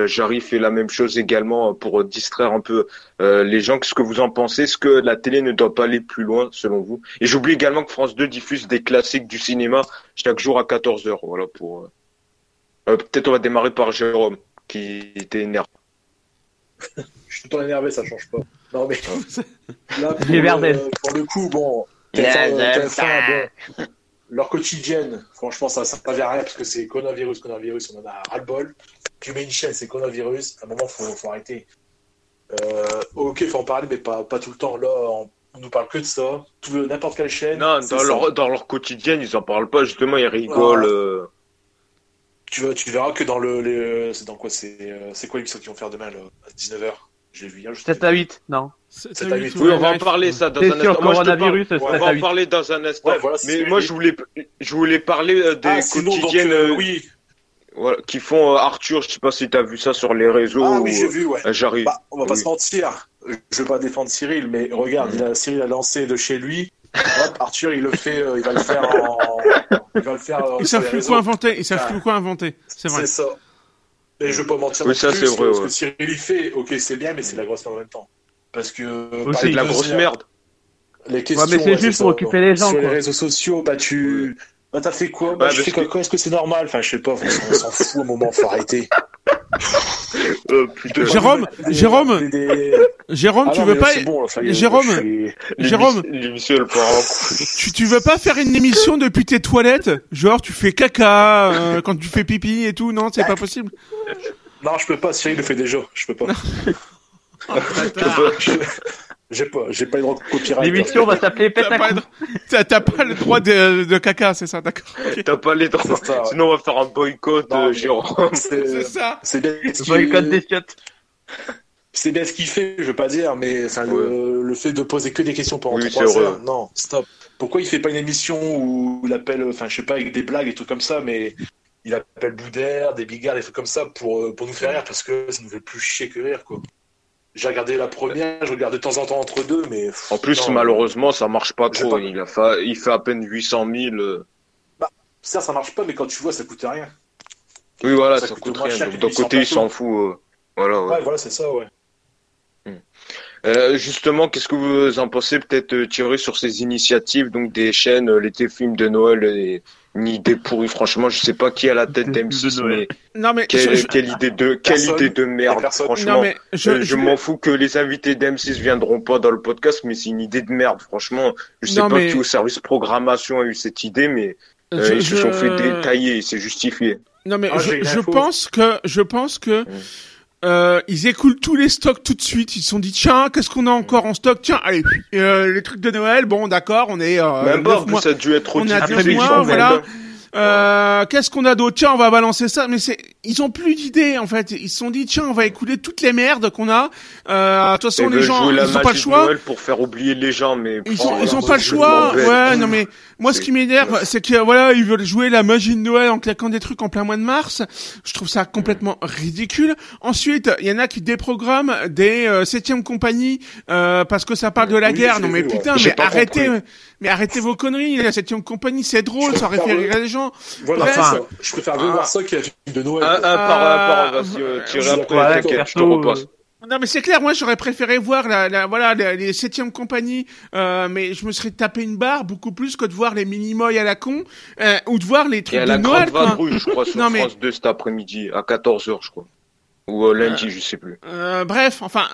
J'arrive fait la même chose également pour distraire un peu les gens. Qu'est-ce que vous en pensez? Est-ce que la télé ne doit pas aller plus loin selon vous? Et j'oublie également que France 2 diffuse des classiques du cinéma chaque jour à 14h. Voilà pour. Euh, peut-être on va démarrer par Jérôme, qui était énervé. je suis tout le temps énervé, ça change pas. Non, mais là, pour, le, pour le coup, bon, leur quotidienne, franchement, ça ne servait à rien parce que c'est coronavirus, coronavirus, on en a ras-le-bol. Tu mets une chaîne, c'est coronavirus, à un moment, il faut, faut, arrêter. Euh, ok, il faut en parler, mais pas, pas tout le temps. Là, on, on nous parle que de ça. N'importe quelle chaîne. Non, dans leur, dans leur quotidienne, ils en parlent pas, justement, ils rigolent. Euh tu, tu verras que dans le. c'est dans quoi C'est euh, quoi l'émission qu'ils vont faire demain, là, à 19h J'ai vu hier. 7 à 8, non 7 à 8. Oui, on va en parler ça dans un instant. Moi, coronavirus, on va en parler dans un instant. mais moi, je voulais, je voulais parler euh, des ah, quotidiennes. Euh, oui. voilà, qui font euh, Arthur. Je sais pas si t'as vu ça sur les réseaux. Ah oui, j'ai vu, ouais. J'arrive. Bah, on va pas Oui. se mentir. Je veux pas défendre Cyril, mais regarde, il a, Cyril a lancé de chez lui. Hop, Arthur, il le fait, euh, il va le faire en, il va le faire. euh, Ils savent plus quoi inventer. Ils savent Ah. plus quoi inventer. C'est vrai. C'est ça. Et je veux pas mentir. Oui, ça, c'est vrai, Ce ouais. que Cyril il fait, ok, c'est bien, mais c'est de la grosse merde en même temps. Parce que Aussi, C'est de la grosse merde. Les questions, mais c'est juste ça. pour occuper les gens, Sur les réseaux sociaux, bah tu. Bah t'as fait quoi Bah je parce fais quoi que- quoi Est-ce que c'est normal? Enfin, je sais pas, on s'en- on s'en fout au moment, faut arrêter. Euh, putain. Jérôme, Jérôme, des- Jérôme, Ah tu non, veux pas, bon, là, est, Jérôme, suis- Jérôme, tu, tu veux pas faire une émission depuis tes toilettes? Genre, tu fais caca euh, quand tu fais pipi et tout Non, c'est pas possible? Non, je peux pas, Cyril le fait déjà. Je peux pas. Je- J'ai pas, j'ai pas le droit de copyright. L'émission va s'appeler Pète T'as à pas, le- t'as- t'as pas le droit de, de caca, c'est ça, d'accord. ok. T'as pas les droits. Ça, ouais. Sinon, on va faire un boycott, Non, euh, Jérôme. C'est C'est ça. c'est bien ce qu'il- Boycott des chiottes. c'est bien ce qu'il fait, je veux pas dire, mais le, le fait de poser que des questions pendant Oui, trois c'est vrai. heures, non, stop. Pourquoi il fait pas une émission où il appelle, enfin, je sais pas, avec des blagues et trucs comme ça, mais il appelle Boudère, des bigards, des trucs comme ça pour, euh, pour nous faire rire parce que ça nous fait plus chier que rire, quoi. J'ai regardé la première, je regarde de temps en temps entre deux, mais. En plus, non. malheureusement, ça marche pas trop. pas- Il, a fait, il fait à peine 800 000. euh. Ça, ça marche pas, mais quand tu vois, ça coûte rien. Oui, voilà, Ça ça, coûte coûte rien. d'un 800 côté, il s'en fout. euh. Voilà, ouais. Ouais, voilà, c'est ça, ouais. Euh, justement, qu'est-ce que vous en pensez peut-être tirer sur ces initiatives, donc des chaînes, les téléfilms de Noël et une idée pourrie. Franchement, je sais pas qui a la tête Téléfilms de d'M6, Noël. mais Non, mais quelle, je- je- quelle idée de quelle Personne. idée de merde. personne. Franchement, non, mais je, Euh, je, je- m'en fous que les invités d'M6 viendront pas dans le podcast, mais c'est une idée de merde. Franchement, je sais Non, pas mais- qui au service programmation a eu cette idée, mais euh, je- ils se sont fait détailler, c'est justifié. Non mais Ah, je, pense que je pense que euh, ils écoulent tous les stocks tout de suite. Ils se sont dit tiens qu'est-ce qu'on a encore en stock Tiens allez euh, les trucs de Noël bon d'accord on est euh, Même pas, mois. ça a dû être on est à mois, voilà. Euh, qu'est-ce qu'on a d'autre Tiens, on va balancer ça. Mais c'est, ils ont plus d'idées en fait. Ils se sont dit, tiens, on va écouler toutes les merdes qu'on a. Euh, de toute façon, Ils les veulent gens, ils ont pas le choix. Pour faire oublier les gens, mais Ils ont, ils ont pas le choix. Ouais, non mais moi, ce qui m'énerve, c'est que voilà, ils veulent jouer la magie de Noël en claquant des trucs en plein mois de mars. Je trouve ça complètement ridicule. Ensuite, il y en a qui déprogramment des euh, septième compagnie euh, parce que ça parle de la guerre. Non mais putain, mais arrêtez, mais arrêtez vos conneries. La septième compagnie, c'est drôle, ça rire les gens. Voilà, c'est ça. Je préfère Ah. voir ça qu'un film de Noël. Un, un quoi. par un, par un, Euh, vas-y, euh, je tirer après, je te repasse. Non mais c'est clair, moi j'aurais préféré voir la, la voilà les, les septième compagnie, euh, mais je me serais tapé une barre beaucoup plus que de voir les mini-moy à la con euh, ou de voir les Et trucs à de la Noël grande quoi. vadrouille, je crois, sur Non, mais- France 2 cet après-midi, à 14h, je crois. Ou euh, lundi, je sais plus. Euh, bref, enfin,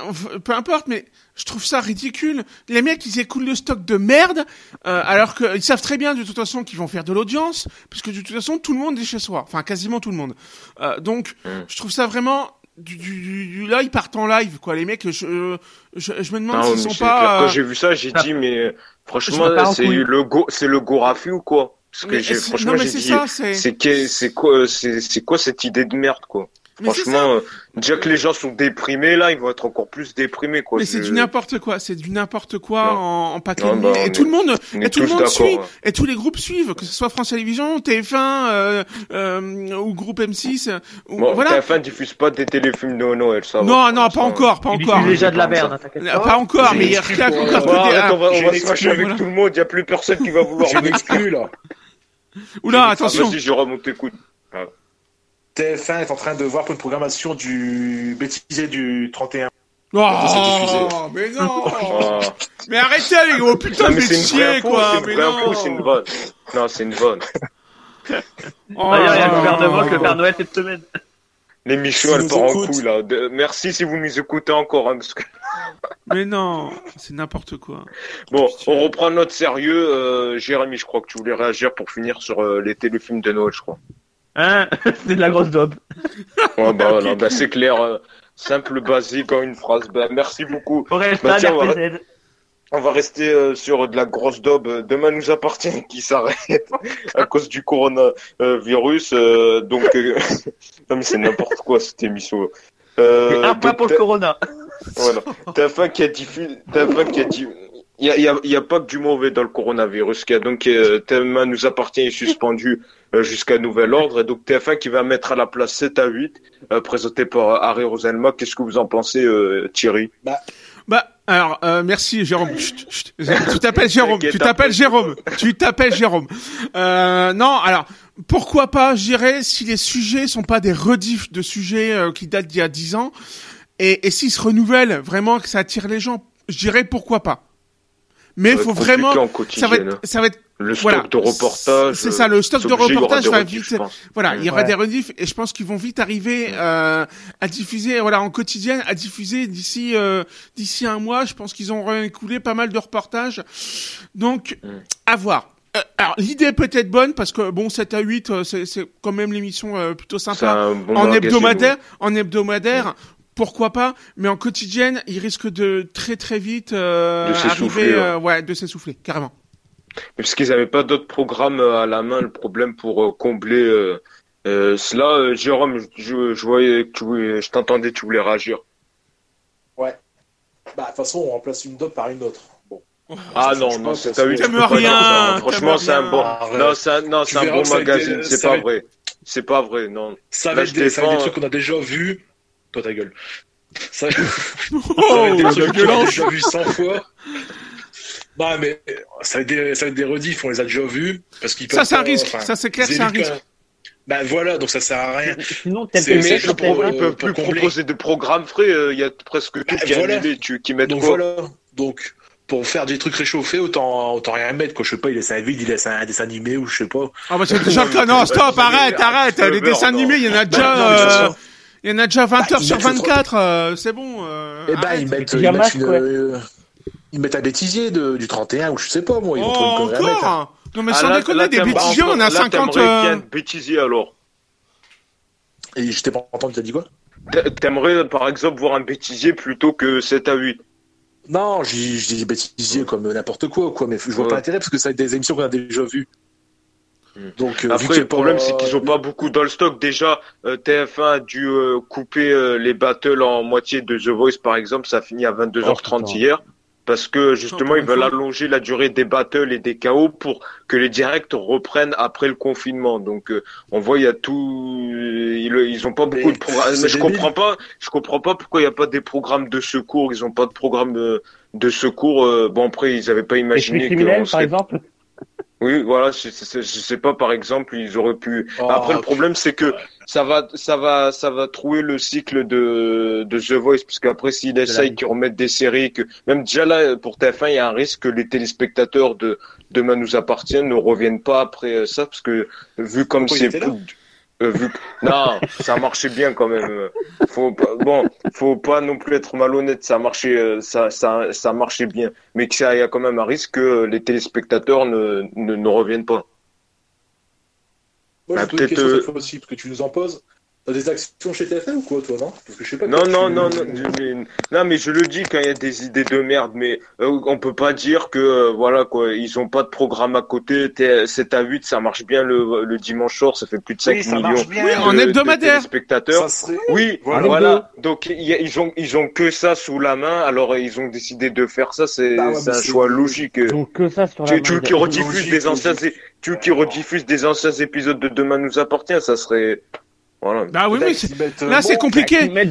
peu importe, mais je trouve ça ridicule. Les mecs, ils écoulent le stock de merde, euh, alors qu'ils savent très bien de toute façon qu'ils vont faire de l'audience, puisque de toute façon tout le monde est chez soi, enfin quasiment tout le monde. Euh, donc, Mm. je trouve ça vraiment du, du, du, du- là ils partent en live, quoi. Les mecs, je, je, je me demande Non, s'ils mais sont c'est clair, pas. Quand euh, j'ai vu ça, j'ai dit, mais euh, franchement, c'est le go, c'est le Gorafi ou quoi? Parce que mais j'ai, franchement, non mais j'ai c'est dit, ça, c'est. c'est quoi, c'est, c'est quoi cette idée de merde, quoi? Mais. Franchement, euh, déjà que les gens sont déprimés, là, ils vont être encore plus déprimés, quoi. Mais c'est Je- du n'importe quoi, c'est du n'importe quoi Non. en, en paquet Non, de bah, et est- tout le monde, On et tout le monde suit, hein. et tous les groupes suivent, que ce soit France Télévisions, TF1 euh, euh, ou groupe M6. Ou, Bon, voilà. TF1 diffuse pas des téléfilms de Noël, ça. Non, non, pas encore, pas Il encore. diffuse déjà de la merde, pas. Pas encore, mais il y a encore arrête, on va, on va se fâcher avec tout le monde, il y a plus personne qui va vouloir exclu, là. Oula, Ah, attention. Vas-y, Jérôme, on t'écoute. TF1 est en train de voir pour une programmation du bêtisier du 31. Oh, mais non. Ah. mais arrêtez les gros, putain mais c'est quoi. c'est une vraie c'est une vanne. Non, c'est une vanne. Oh, D'ailleurs, il y a le oh, gouvernement oh, que le Père Noël cette semaine. L'émission, Si elle nous part en couille, là. Merci si vous nous écoutez encore, hein, parce que... Mais non, c'est n'importe quoi. Bon, on reprend notre sérieux. Euh, Jérémy, je crois que tu voulais réagir pour finir sur euh, les téléfilms de Noël, je crois. Hein? C'est de la grosse. Ouais, bah, bah, c'est clair. euh, simple, basique, en une phrase. Bah, merci beaucoup. Bah, tiens, on va- RPZ. On va rester euh, sur de la grosse daube. euh, Demain nous appartient qui s'arrête à cause du coronavirus. euh, donc, euh, non mais c'est n'importe quoi cette émission. Euh, un point donc, pour le t'as- Corona. Voilà. TF1 qui a diffusé, TF1 qui a dit, il y a, y a, pas que du mauvais dans le coronavirus. Qui a donc euh, TF1 nous appartient est suspendu euh, jusqu'à nouvel ordre. Et donc TF1 qui va mettre à la place 7 à 8, euh, présenté par Harry Roselma. Qu'est-ce que vous en pensez, Thierry? Bah. bah alors merci Jérôme. tu t'appelles Jérôme. Tu t'appelles Jérôme. Tu t'appelles Jérôme. non, alors pourquoi pas, je dirais, si les sujets sont pas des rediffs de sujets qui datent d'il y a 10 ans, et, et s'ils se renouvellent, vraiment que ça attire les gens, je dirais pourquoi pas. Mais il faut vraiment, ça va être, ça va être le stock de reportage. C'est ça, le stock de reportage va vite. Voilà, il y aura des rediffs et je pense qu'ils vont vite arriver euh, à diffuser, voilà, en quotidienne, à diffuser d'ici euh, d'ici un mois. Je pense qu'ils ont écoulé pas mal de reportages. Donc, mm. à voir. Euh, alors l'idée peut être bonne parce que bon 7 à 8 euh, c'est quand même l'émission euh, plutôt sympa en hebdomadaire en hebdomadaire pourquoi pas, mais en quotidienne, il risque de très très vite euh, de arriver, euh, ouais, de s'essouffler, carrément. Parce qu'ils n'avaient pas d'autres programmes euh, à la main, le problème pour combler euh, cela. Jérôme, je, je, voyais que tu, je t'entendais, tu voulais réagir. Ouais. Bah, de toute façon, on remplace une dot par une autre. Bon. Ah non, non, c'est eu. rien. Franchement, c'est un bon. Non, c'est un, non, c'est un bon magazine. C'est pas vrai. C'est pas vrai, non. Ça va être des trucs qu'on a déjà vus toi ta gueule. Ça, oh, va être des trucs qu'on a déjà vu 100 fois. Non, mais ça va être des, ça va être des rediffs, on les a déjà vus. Parce qu'ils ça, c'est un risque. ça, c'est clair, c'est un risque. Ben voilà, donc ça sert à rien. Sinon, mais ils peuvent plus proposer de programmes frais. Euh, il y a presque tout bah, qui voilà. est tu, qui mettent donc quoi voilà. Donc pour faire des trucs réchauffés, autant, autant rien mettre, quoi. Je sais pas, il laisse un vide, il laisse un dessin animé ou je sais pas. Ah bah c'est déjà le cas. Non, stop, arrête, arrête. Les dessins animés, il y en a déjà. Il y en a déjà 20 bah, heures sur 24, euh, c'est bon. Euh, eh ben, ils mettent, ils, mettent une, euh, ils mettent un bêtisier de, du 31 ou je sais pas moi. Ils vont oh, trouver encore hein. Non mais ah, sans là, déconner, des bêtisiers, on a 50... Euh... bêtisier alors. Et je t'ai pas entendu, t'as dit quoi? T'aimerais par exemple voir un bêtisier plutôt que 7 à 8 non, je dis bêtisier comme n'importe quoi, quoi, mais je vois pas l'intérêt parce que ça a des émissions qu'on a déjà vues. Hmm. Donc, euh, Après, le problème, c'est qu'ils ont pas beaucoup dans le stock. Déjà, euh, TF1 a dû euh, couper les battles en moitié de The Voice, par exemple. Ça a fini à 22h30 hier. Parce que justement, ils veulent allonger la durée des battles et des KO pour que les directs reprennent après le confinement. Donc, on voit, il y a tout. Ils, ont pas beaucoup de programmes. Mais je comprends pas. Je comprends pas pourquoi il n'y a pas des programmes de secours. Ils ont pas de programme de, de secours. bon, après, ils avaient pas imaginé que. Serait... par exemple. Oui, voilà, je, je, sais pas, par exemple, ils auraient pu. Oh, Après, le problème, c'est que ça va, ça va, ça va trouver le cycle de, de The Voice, parce qu'après, s'ils essayent qu'ils remettent des séries, que même déjà là, pour TF1, il y a un risque que les téléspectateurs de Demain nous appartiennent ne reviennent pas après ça, parce que vu comme c'est euh, non, ça marchait bien quand même. Faut pas... bon, faut pas non plus être malhonnête. Ça marchait, euh, ça, ça, ça marchait bien, mais qu'il y a quand même un risque que les téléspectateurs ne, ne, ne reviennent pas. Moi, bah, peut-être euh... possible que tu nous en poses. T'as des actions chez TF1 ou quoi, toi, non? Parce que je sais pas. Non, non, non, non, mais, non, mais je le dis quand il y a des idées de merde, mais euh, on peut pas dire que euh, voilà quoi, ils ont pas de programme à côté. 7 à 8, ça marche bien le, le dimanche soir, ça fait plus de 5 oui, millions bien. Oui, en hebdomadaire. spectateurs. Serait... Oui, voilà. voilà. Donc ils ont ils ont que ça sous la main, alors ils ont décidé de faire ça, c'est bah ouais, un choix logique. Donc que ça sur la tu, main. Tu qui rediffuses des anciens tu qui rediffuses des anciens épisodes de Demain nous appartient, ça serait voilà. Bah oui, oui. Là, c'est compliqué. Mais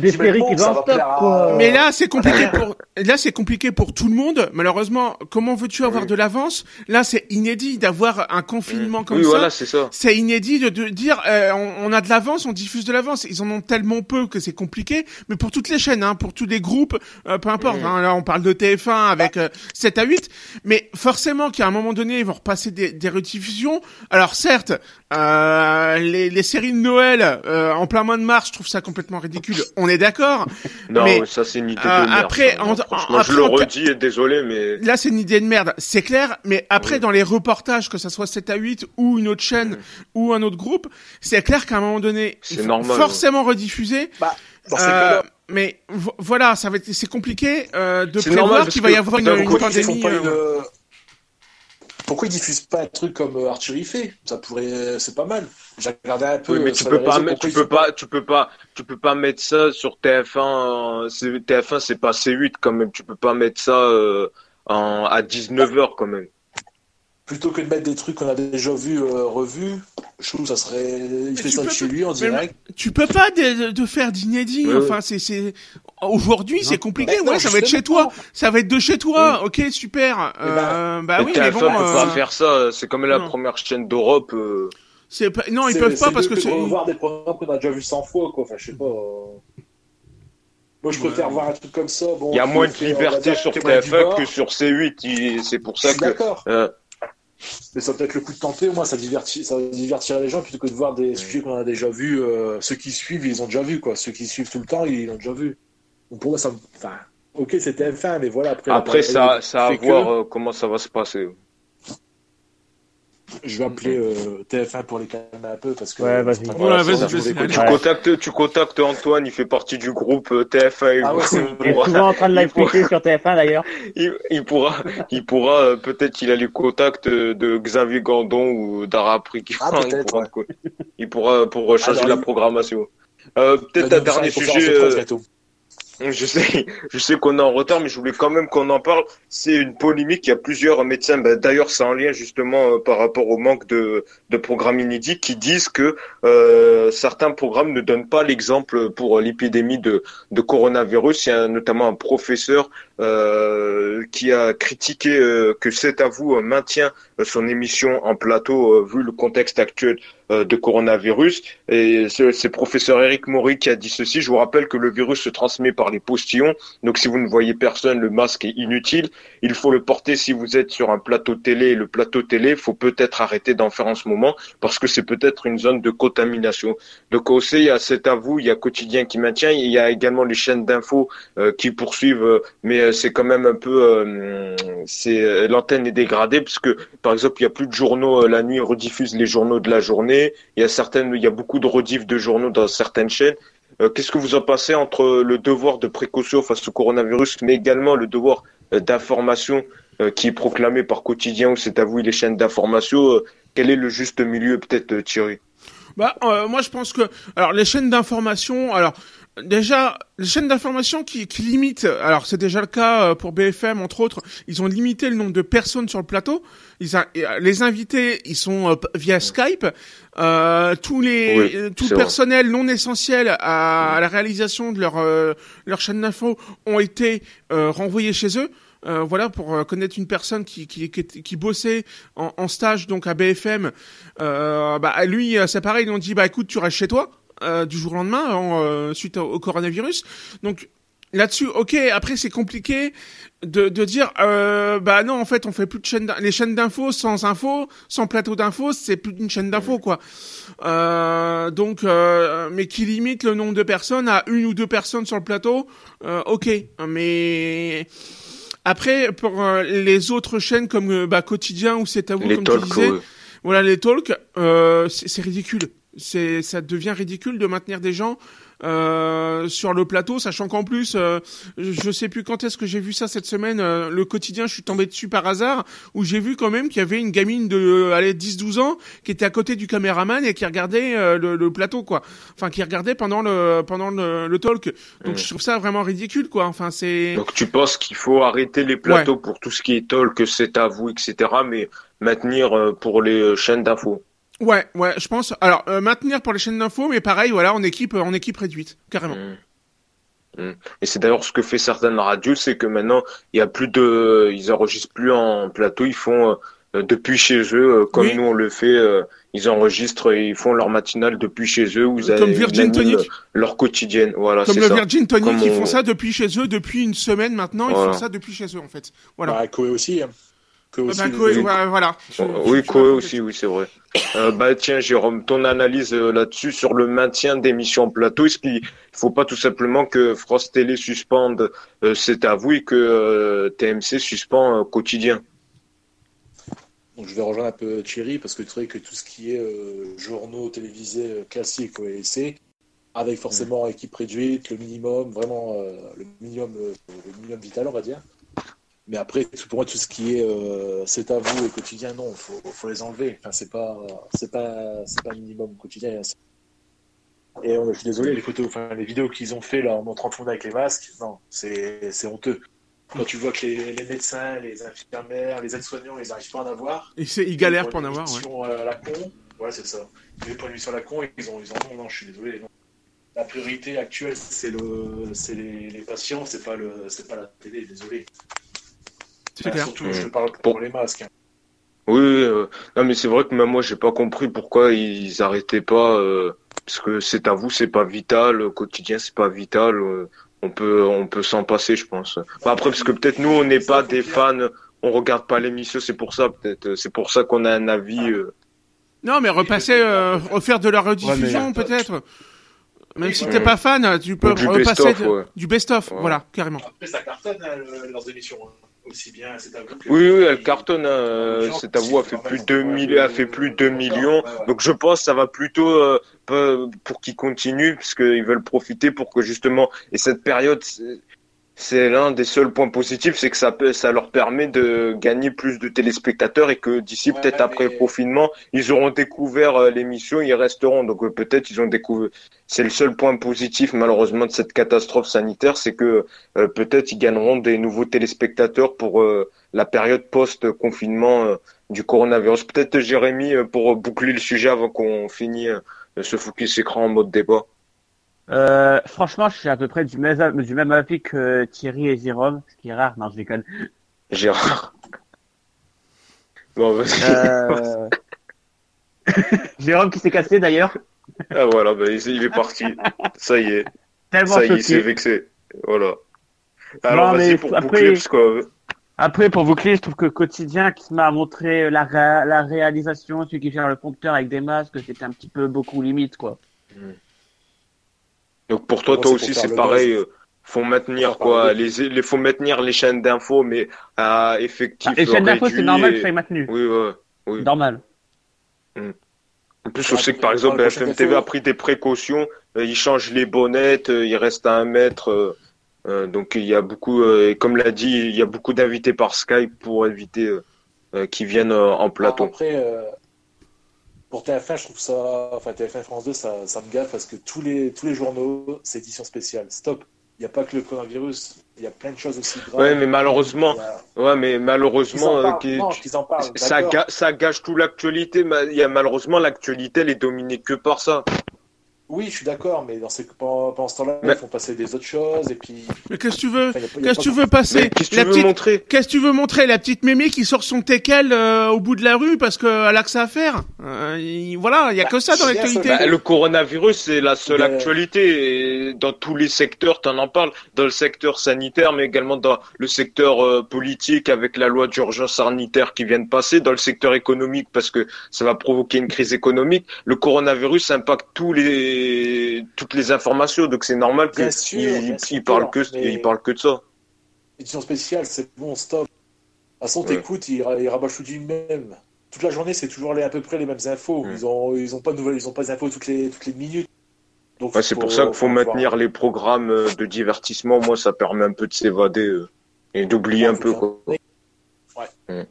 là, c'est compliqué pour. Là, c'est compliqué pour tout le monde. Malheureusement, comment veux-tu avoir de l'avance? Là, c'est inédit d'avoir un confinement comme oui, ça. Voilà, c'est ça. C'est inédit de, de dire euh, on, on, a de l'avance, on diffuse de l'avance. Ils en ont tellement peu que c'est compliqué. Mais pour toutes les chaînes, hein, pour tous les groupes, euh, peu importe. Hein, là, on parle de TF1 avec euh, 7 à 8. Mais forcément qu'à un moment donné, ils vont repasser des, des rediffusions. Alors certes, euh, les, les séries de Noël. Euh, en plein mois de mars, je trouve ça complètement ridicule. On est d'accord. non, mais, ça c'est une idée de euh, merde. Après, en, je le redis et désolé, mais là c'est une idée de merde, c'est clair. Mais après, dans les reportages, que ça soit 7 à 8 ou une autre chaîne ou un autre groupe, c'est clair qu'à un moment donné, c'est normal, forcément rediffuser. Bah, euh, mais voilà, ça va être, c'est compliqué euh, de prévoir qu'il va y avoir une, une pandémie. Pourquoi ils diffusent pas un truc comme euh, Archery fait? Ça pourrait, c'est pas mal. J'ai regardé un peu. Oui, mais tu peux pas, mettre, tu peux pas, tu peux pas, tu peux pas mettre ça sur TF1. TF1, c'est pas C8 quand même. Tu peux pas mettre ça euh, en, à 19h quand même. Plutôt que de mettre des trucs qu'on a déjà vus, euh, revus, je trouve ça serait. Il fait ça de chez lui en direct. Tu peux pas de, faire d'inédit. enfin, c'est, Aujourd'hui, c'est compliqué. ouais, ça va être chez toi. Ça va être de chez toi. Ok, super. Eh ben, euh, bah, oui, mais bon. peut pas faire ça. C'est comme la première chaîne d'Europe. C'est pas... Non, ils peuvent pas parce que c'est. voir des programmes qu'on a déjà vu 100 fois, quoi. Enfin, je sais pas. Moi, je préfère voir un truc comme ça. Bon, il y a moins de liberté sur TF1 que sur C8. C'est pour ça que. D'accord. Euh... Mais ça peut être le coup de tenter, au moins ça, divertit, ça divertirait les gens plutôt que de voir des sujets qu'on a déjà vus. Euh, ceux qui suivent, ils ont déjà vu, quoi. Ceux qui suivent tout le temps, ils l'ont déjà vu. Donc pour moi, ça. Enfin, ok, c'est TF1, mais voilà. Après, après ça, ça à voir euh, comment ça va se passer. Je vais appeler euh, TF1 pour les calmer un peu parce que. Ouais, vas-y. tu, contactes, tu contactes Antoine, il fait partie du groupe euh, TF1. Ah ouais, il, est souvent en train de live sur TF1 d'ailleurs. Il, pourra, il pourra euh, peut-être il a les contacts de Xavier Gandon ou d'Arapri qui ah, il, pourra, il pourra pour changer la programmation. peut-être un dernier sujet. Je sais, je sais qu'on est en retard, mais je voulais quand même qu'on en parle. C'est une polémique. Il y a plusieurs médecins. Ben, D'ailleurs, c'est en lien justement euh, par rapport au manque de, de programmes inédits qui disent que euh, certains programmes ne donnent pas l'exemple pour l'épidémie de, de coronavirus. Il y a notamment un professeur euh, qui a critiqué euh, que C'est à vous maintient son émission en plateau vu le contexte actuel euh, de coronavirus. Et c'est professeur Eric Maury qui a dit ceci. Je vous rappelle que le virus se transmet par les postillons. Donc si vous ne voyez personne, le masque est inutile. Il faut le porter si vous êtes sur un plateau télé. Le plateau télé, faut peut-être arrêter d'en faire en ce moment parce que c'est peut-être une zone de contamination. Donc aussi, il y a C'est à vous, il y a Quotidien qui maintient, il y a également les chaînes d'infos euh, qui poursuivent, euh, mais c'est quand même un peu, c'est l'antenne est dégradée parce que par exemple, il y a plus de journaux la nuit, on rediffuse les journaux de la journée. Il y a certaines, il y a beaucoup de rediffs de journaux dans certaines chaînes. Euh, qu'est-ce que vous en pensez entre le devoir de précaution face au coronavirus, mais également le devoir euh, d'information euh, qui est proclamé par quotidien ou c'est à vous les chaînes d'information Quel est le juste milieu, peut-être, Thierry? Bah, moi, je pense que, alors, les chaînes d'information, alors, déjà, les chaînes d'information qui, qui limitent, alors c'est déjà le cas euh, pour BFM entre autres, ils ont limité le nombre de personnes sur le plateau. Ils a, euh, les invités, ils sont euh, via Skype. Euh, tous les, tout le personnel non essentiel à, la réalisation de leur leur chaîne d'info ont été renvoyés chez eux. Euh, voilà pour connaître une personne qui qui, qui, qui bossait en, en, stage donc à BFM euh, bah lui c'est pareil ils ont dit bah écoute tu restes chez toi euh, du jour au lendemain euh, suite au, coronavirus. Donc là-dessus, ok. Après, c'est compliqué de, de dire, euh, bah non, en fait, on fait plus de chaînes, les chaînes d'infos sans infos, sans plateau d'infos, c'est plus d'une chaîne d'infos, quoi. Euh, donc, euh, mais qui limite le nombre de personnes à une ou deux personnes sur le plateau, ok. Mais après, pour les autres chaînes comme bah, Quotidien ou C'est à vous, comme tu disais, voilà, les talks, c'est ridicule c'est ça devient ridicule de maintenir des gens euh, sur le plateau, sachant qu'en plus, euh, je sais plus quand est-ce que j'ai vu ça cette semaine, euh, le quotidien, je suis tombé dessus par hasard, où j'ai vu quand même qu'il y avait une gamine de allez 10-12 ans qui était à côté du caméraman et qui regardait euh, le, plateau, quoi. Enfin, qui regardait pendant le pendant le, talk. Donc je trouve ça vraiment ridicule, quoi. Enfin, c'est. Donc tu penses qu'il faut arrêter les plateaux pour tout ce qui est talk, c'est à vous, etc. Mais maintenir pour les chaînes d'infos? Ouais, ouais, je pense. Alors euh, maintenir pour les chaînes d'infos, mais pareil, voilà, en équipe, en équipe réduite, carrément. Mmh. Mmh. Et c'est d'ailleurs ce que fait certaines radios, c'est que maintenant il y a plus de, ils enregistrent plus en plateau, ils font euh, depuis chez eux, euh, comme nous on le fait. ils enregistrent et ils font leur matinale depuis chez eux. Vous comme Virgin Tonic, leur quotidienne, voilà. Comme le Virgin Tonic, ils font ça depuis chez eux depuis une semaine maintenant. Ils font ça depuis chez eux en fait. Voilà. Bah, Koé aussi. Hein. Aussi, bah, voilà. oui, Koé aussi, oui, c'est vrai. Euh, bah tiens Jérôme, ton analyse euh, là-dessus sur le maintien d'émissions en plateau, est-ce qu'il faut pas tout simplement que France Télé suspende euh, C'est à vous et que TMC suspend quotidien? Donc je vais rejoindre un peu Thierry parce que tu sais que tout ce qui est journaux télévisés classiques faut laisser avec forcément équipe réduite, le minimum, vraiment le minimum, le minimum vital on va dire. Mais après, pour moi, tout ce qui est euh, c'est à vous et quotidien, non, faut, faut les enlever. Enfin, c'est pas, c'est pas, c'est pas minimum quotidien. Et je suis désolé, les photos, enfin, les vidéos qu'ils ont fait là en montrant tout le monde avec les masques, non, c'est, c'est honteux. quand tu vois que les, les médecins, les infirmières, les aides-soignants, ils n'arrivent pas à en avoir. Et ils galèrent pour en avoir, ouais. À la con, ouais, c'est ça. Ils pour une mission à la con, ils ont, ils en ont, non, je suis désolé. La priorité actuelle, c'est le, c'est les, les, patients, c'est pas le, c'est pas la télé, désolé. C'est clair. Surtout, je parle pour, les masques. Hein. Oui, euh, non, mais c'est vrai que même moi, j'ai pas compris pourquoi ils arrêtaient pas, euh, parce que c'est à vous, c'est pas vital, quotidien, c'est pas vital. Euh, on peut, on peut s'en passer, je pense. après, parce que peut-être nous, on n'est pas des fans, on regarde pas l'émission, c'est pour ça, peut-être, c'est pour ça qu'on a un avis. Euh. Non, mais repasser, refaire de la rediffusion, peut-être. Même si t'es pas fan, tu peux repasser du best-of, voilà, carrément. Après, ça cartonne, hein, leurs émissions. Aussi bien c'est à vous. Oui, oui, elle cartonne. C'est à vous a fait plus de 2 a fait plus de 2 millions. Donc je pense que ça va plutôt euh, pour qu'ils continuent parce qu'ils veulent profiter pour que justement et cette période c'est l'un des seuls points positifs, c'est que ça peut, ça leur permet de gagner plus de téléspectateurs et que d'ici peut-être après le confinement, ils auront découvert euh, l'émission, ils resteront. Donc euh, peut-être ils ont découvert. C'est le seul point positif malheureusement de cette catastrophe sanitaire, c'est que euh, peut-être ils gagneront des nouveaux téléspectateurs pour la période post-confinement du coronavirus. Peut-être Jérémy pour boucler le sujet avant qu'on finisse ce focus écran en mode débat. Euh, franchement, je suis à peu près du même, du même avis que Thierry et Jérôme, ce qui est rare, non, je déconne. Gérard. Bon, vas-y. Euh... Jérôme qui s'est cassé d'ailleurs. Ah voilà, bah, il, est parti. Ça y est. Tellement Ça y est, il s'est vexé. Voilà. Alors vas-y pour après, boucler, Après, pour boucler, je trouve que Quotidien qui m'a montré la, la réalisation, celui qui gère le compteur avec des masques, c'était un petit peu beaucoup limite, quoi. Hmm. Donc pour toi, toi aussi, c'est pareil. Euh, faut maintenir quoi. les, les faut maintenir les chaînes d'infos mais à effectif ah, les chaînes d'infos c'est normal que ça maintenu oui ouais oui. Normal. Hmm. en plus on sait que par exemple FM TV a pris des précautions euh, ils changent les bonnettes euh, il reste à un mètre donc il y a beaucoup et comme l'a dit il y a beaucoup d'invités par Skype pour éviter qu'ils viennent en plateau. après pour TF1, je trouve ça, enfin TF1 France 2, ça, ça me gaffe parce que tous les, tous les journaux, c'est édition spéciale. Stop. Il n'y a pas que le coronavirus, il y a plein de choses aussi graves. Ouais, mais malheureusement, ouais, mais malheureusement, euh, en parlent, ça, ça gâche tout l'actualité. Il y a malheureusement l'actualité, elle est dominée que par ça. Oui, je suis d'accord, mais dans ces... pendant, ce temps-là, ils font passer des autres choses et puis. Mais qu'est-ce que tu veux Qu'est-ce que tu veux passer Qu'est-ce que tu veux montrer Qu'est-ce que tu veux montrer La petite mémé qui sort son teckel euh, au bout de la rue parce qu'elle a que ça à faire. Euh, voilà, il y a que ça dans bah, l'actualité. Bah, le coronavirus, c'est la seule actualité. Et dans tous les secteurs, tu en parles. Dans le secteur sanitaire, mais également dans le secteur euh, politique avec la loi d'urgence sanitaire qui vient de passer. Dans le secteur économique parce que ça va provoquer une crise économique. Le coronavirus impacte tous les toutes les informations, donc c'est normal qu'il il, parle que il parle que de ça. Édition spéciale, c'est bon, stop. À son écoute, il, il rabâche tout du même. Toute la journée, c'est toujours les, à peu près les mêmes infos. Ils ont ils ont pas de nouvelles, ils ont pas des infos toutes les toutes les minutes. Donc c'est pour ça qu'il faut, maintenir les programmes euh, de divertissement. Moi, ça permet un peu de s'évader euh, et d'oublier un peu. Quoi. Mm.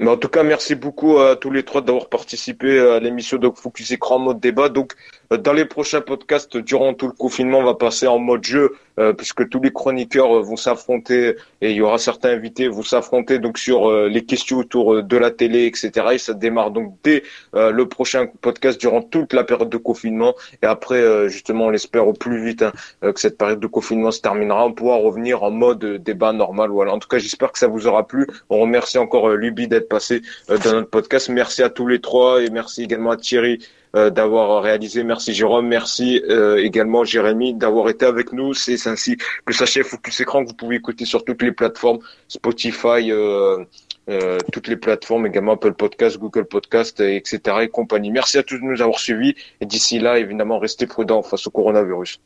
Mais en tout cas, merci beaucoup à tous les trois d'avoir participé à l'émission de Focus Écran mode débat. Donc, dans les prochains podcasts, durant tout le confinement, on va passer en mode jeu, euh, puisque tous les chroniqueurs euh, vont s'affronter et il y aura certains invités vont s'affronter donc sur les questions autour de la télé, etc. Et ça démarre donc dès le prochain podcast durant toute la période de confinement. Et après, justement, on l'espère au plus vite hein, que cette période de confinement se terminera. On pourra revenir en mode débat normal. Voilà. En tout cas, j'espère que ça vous aura plu. On remercie encore Luby d'être passé dans notre podcast. Merci à tous les trois et merci également à Thierry euh, d'avoir réalisé. Merci Jérôme, merci euh, également Jérémy d'avoir été avec nous. C'est ainsi que s'achève Focus Écran que vous pouvez écouter sur toutes les plateformes, Spotify, euh, toutes les plateformes, également Apple Podcast, Google Podcast, etc. et compagnie. Merci à tous de nous avoir suivis et d'ici là, évidemment, restez prudents face au coronavirus.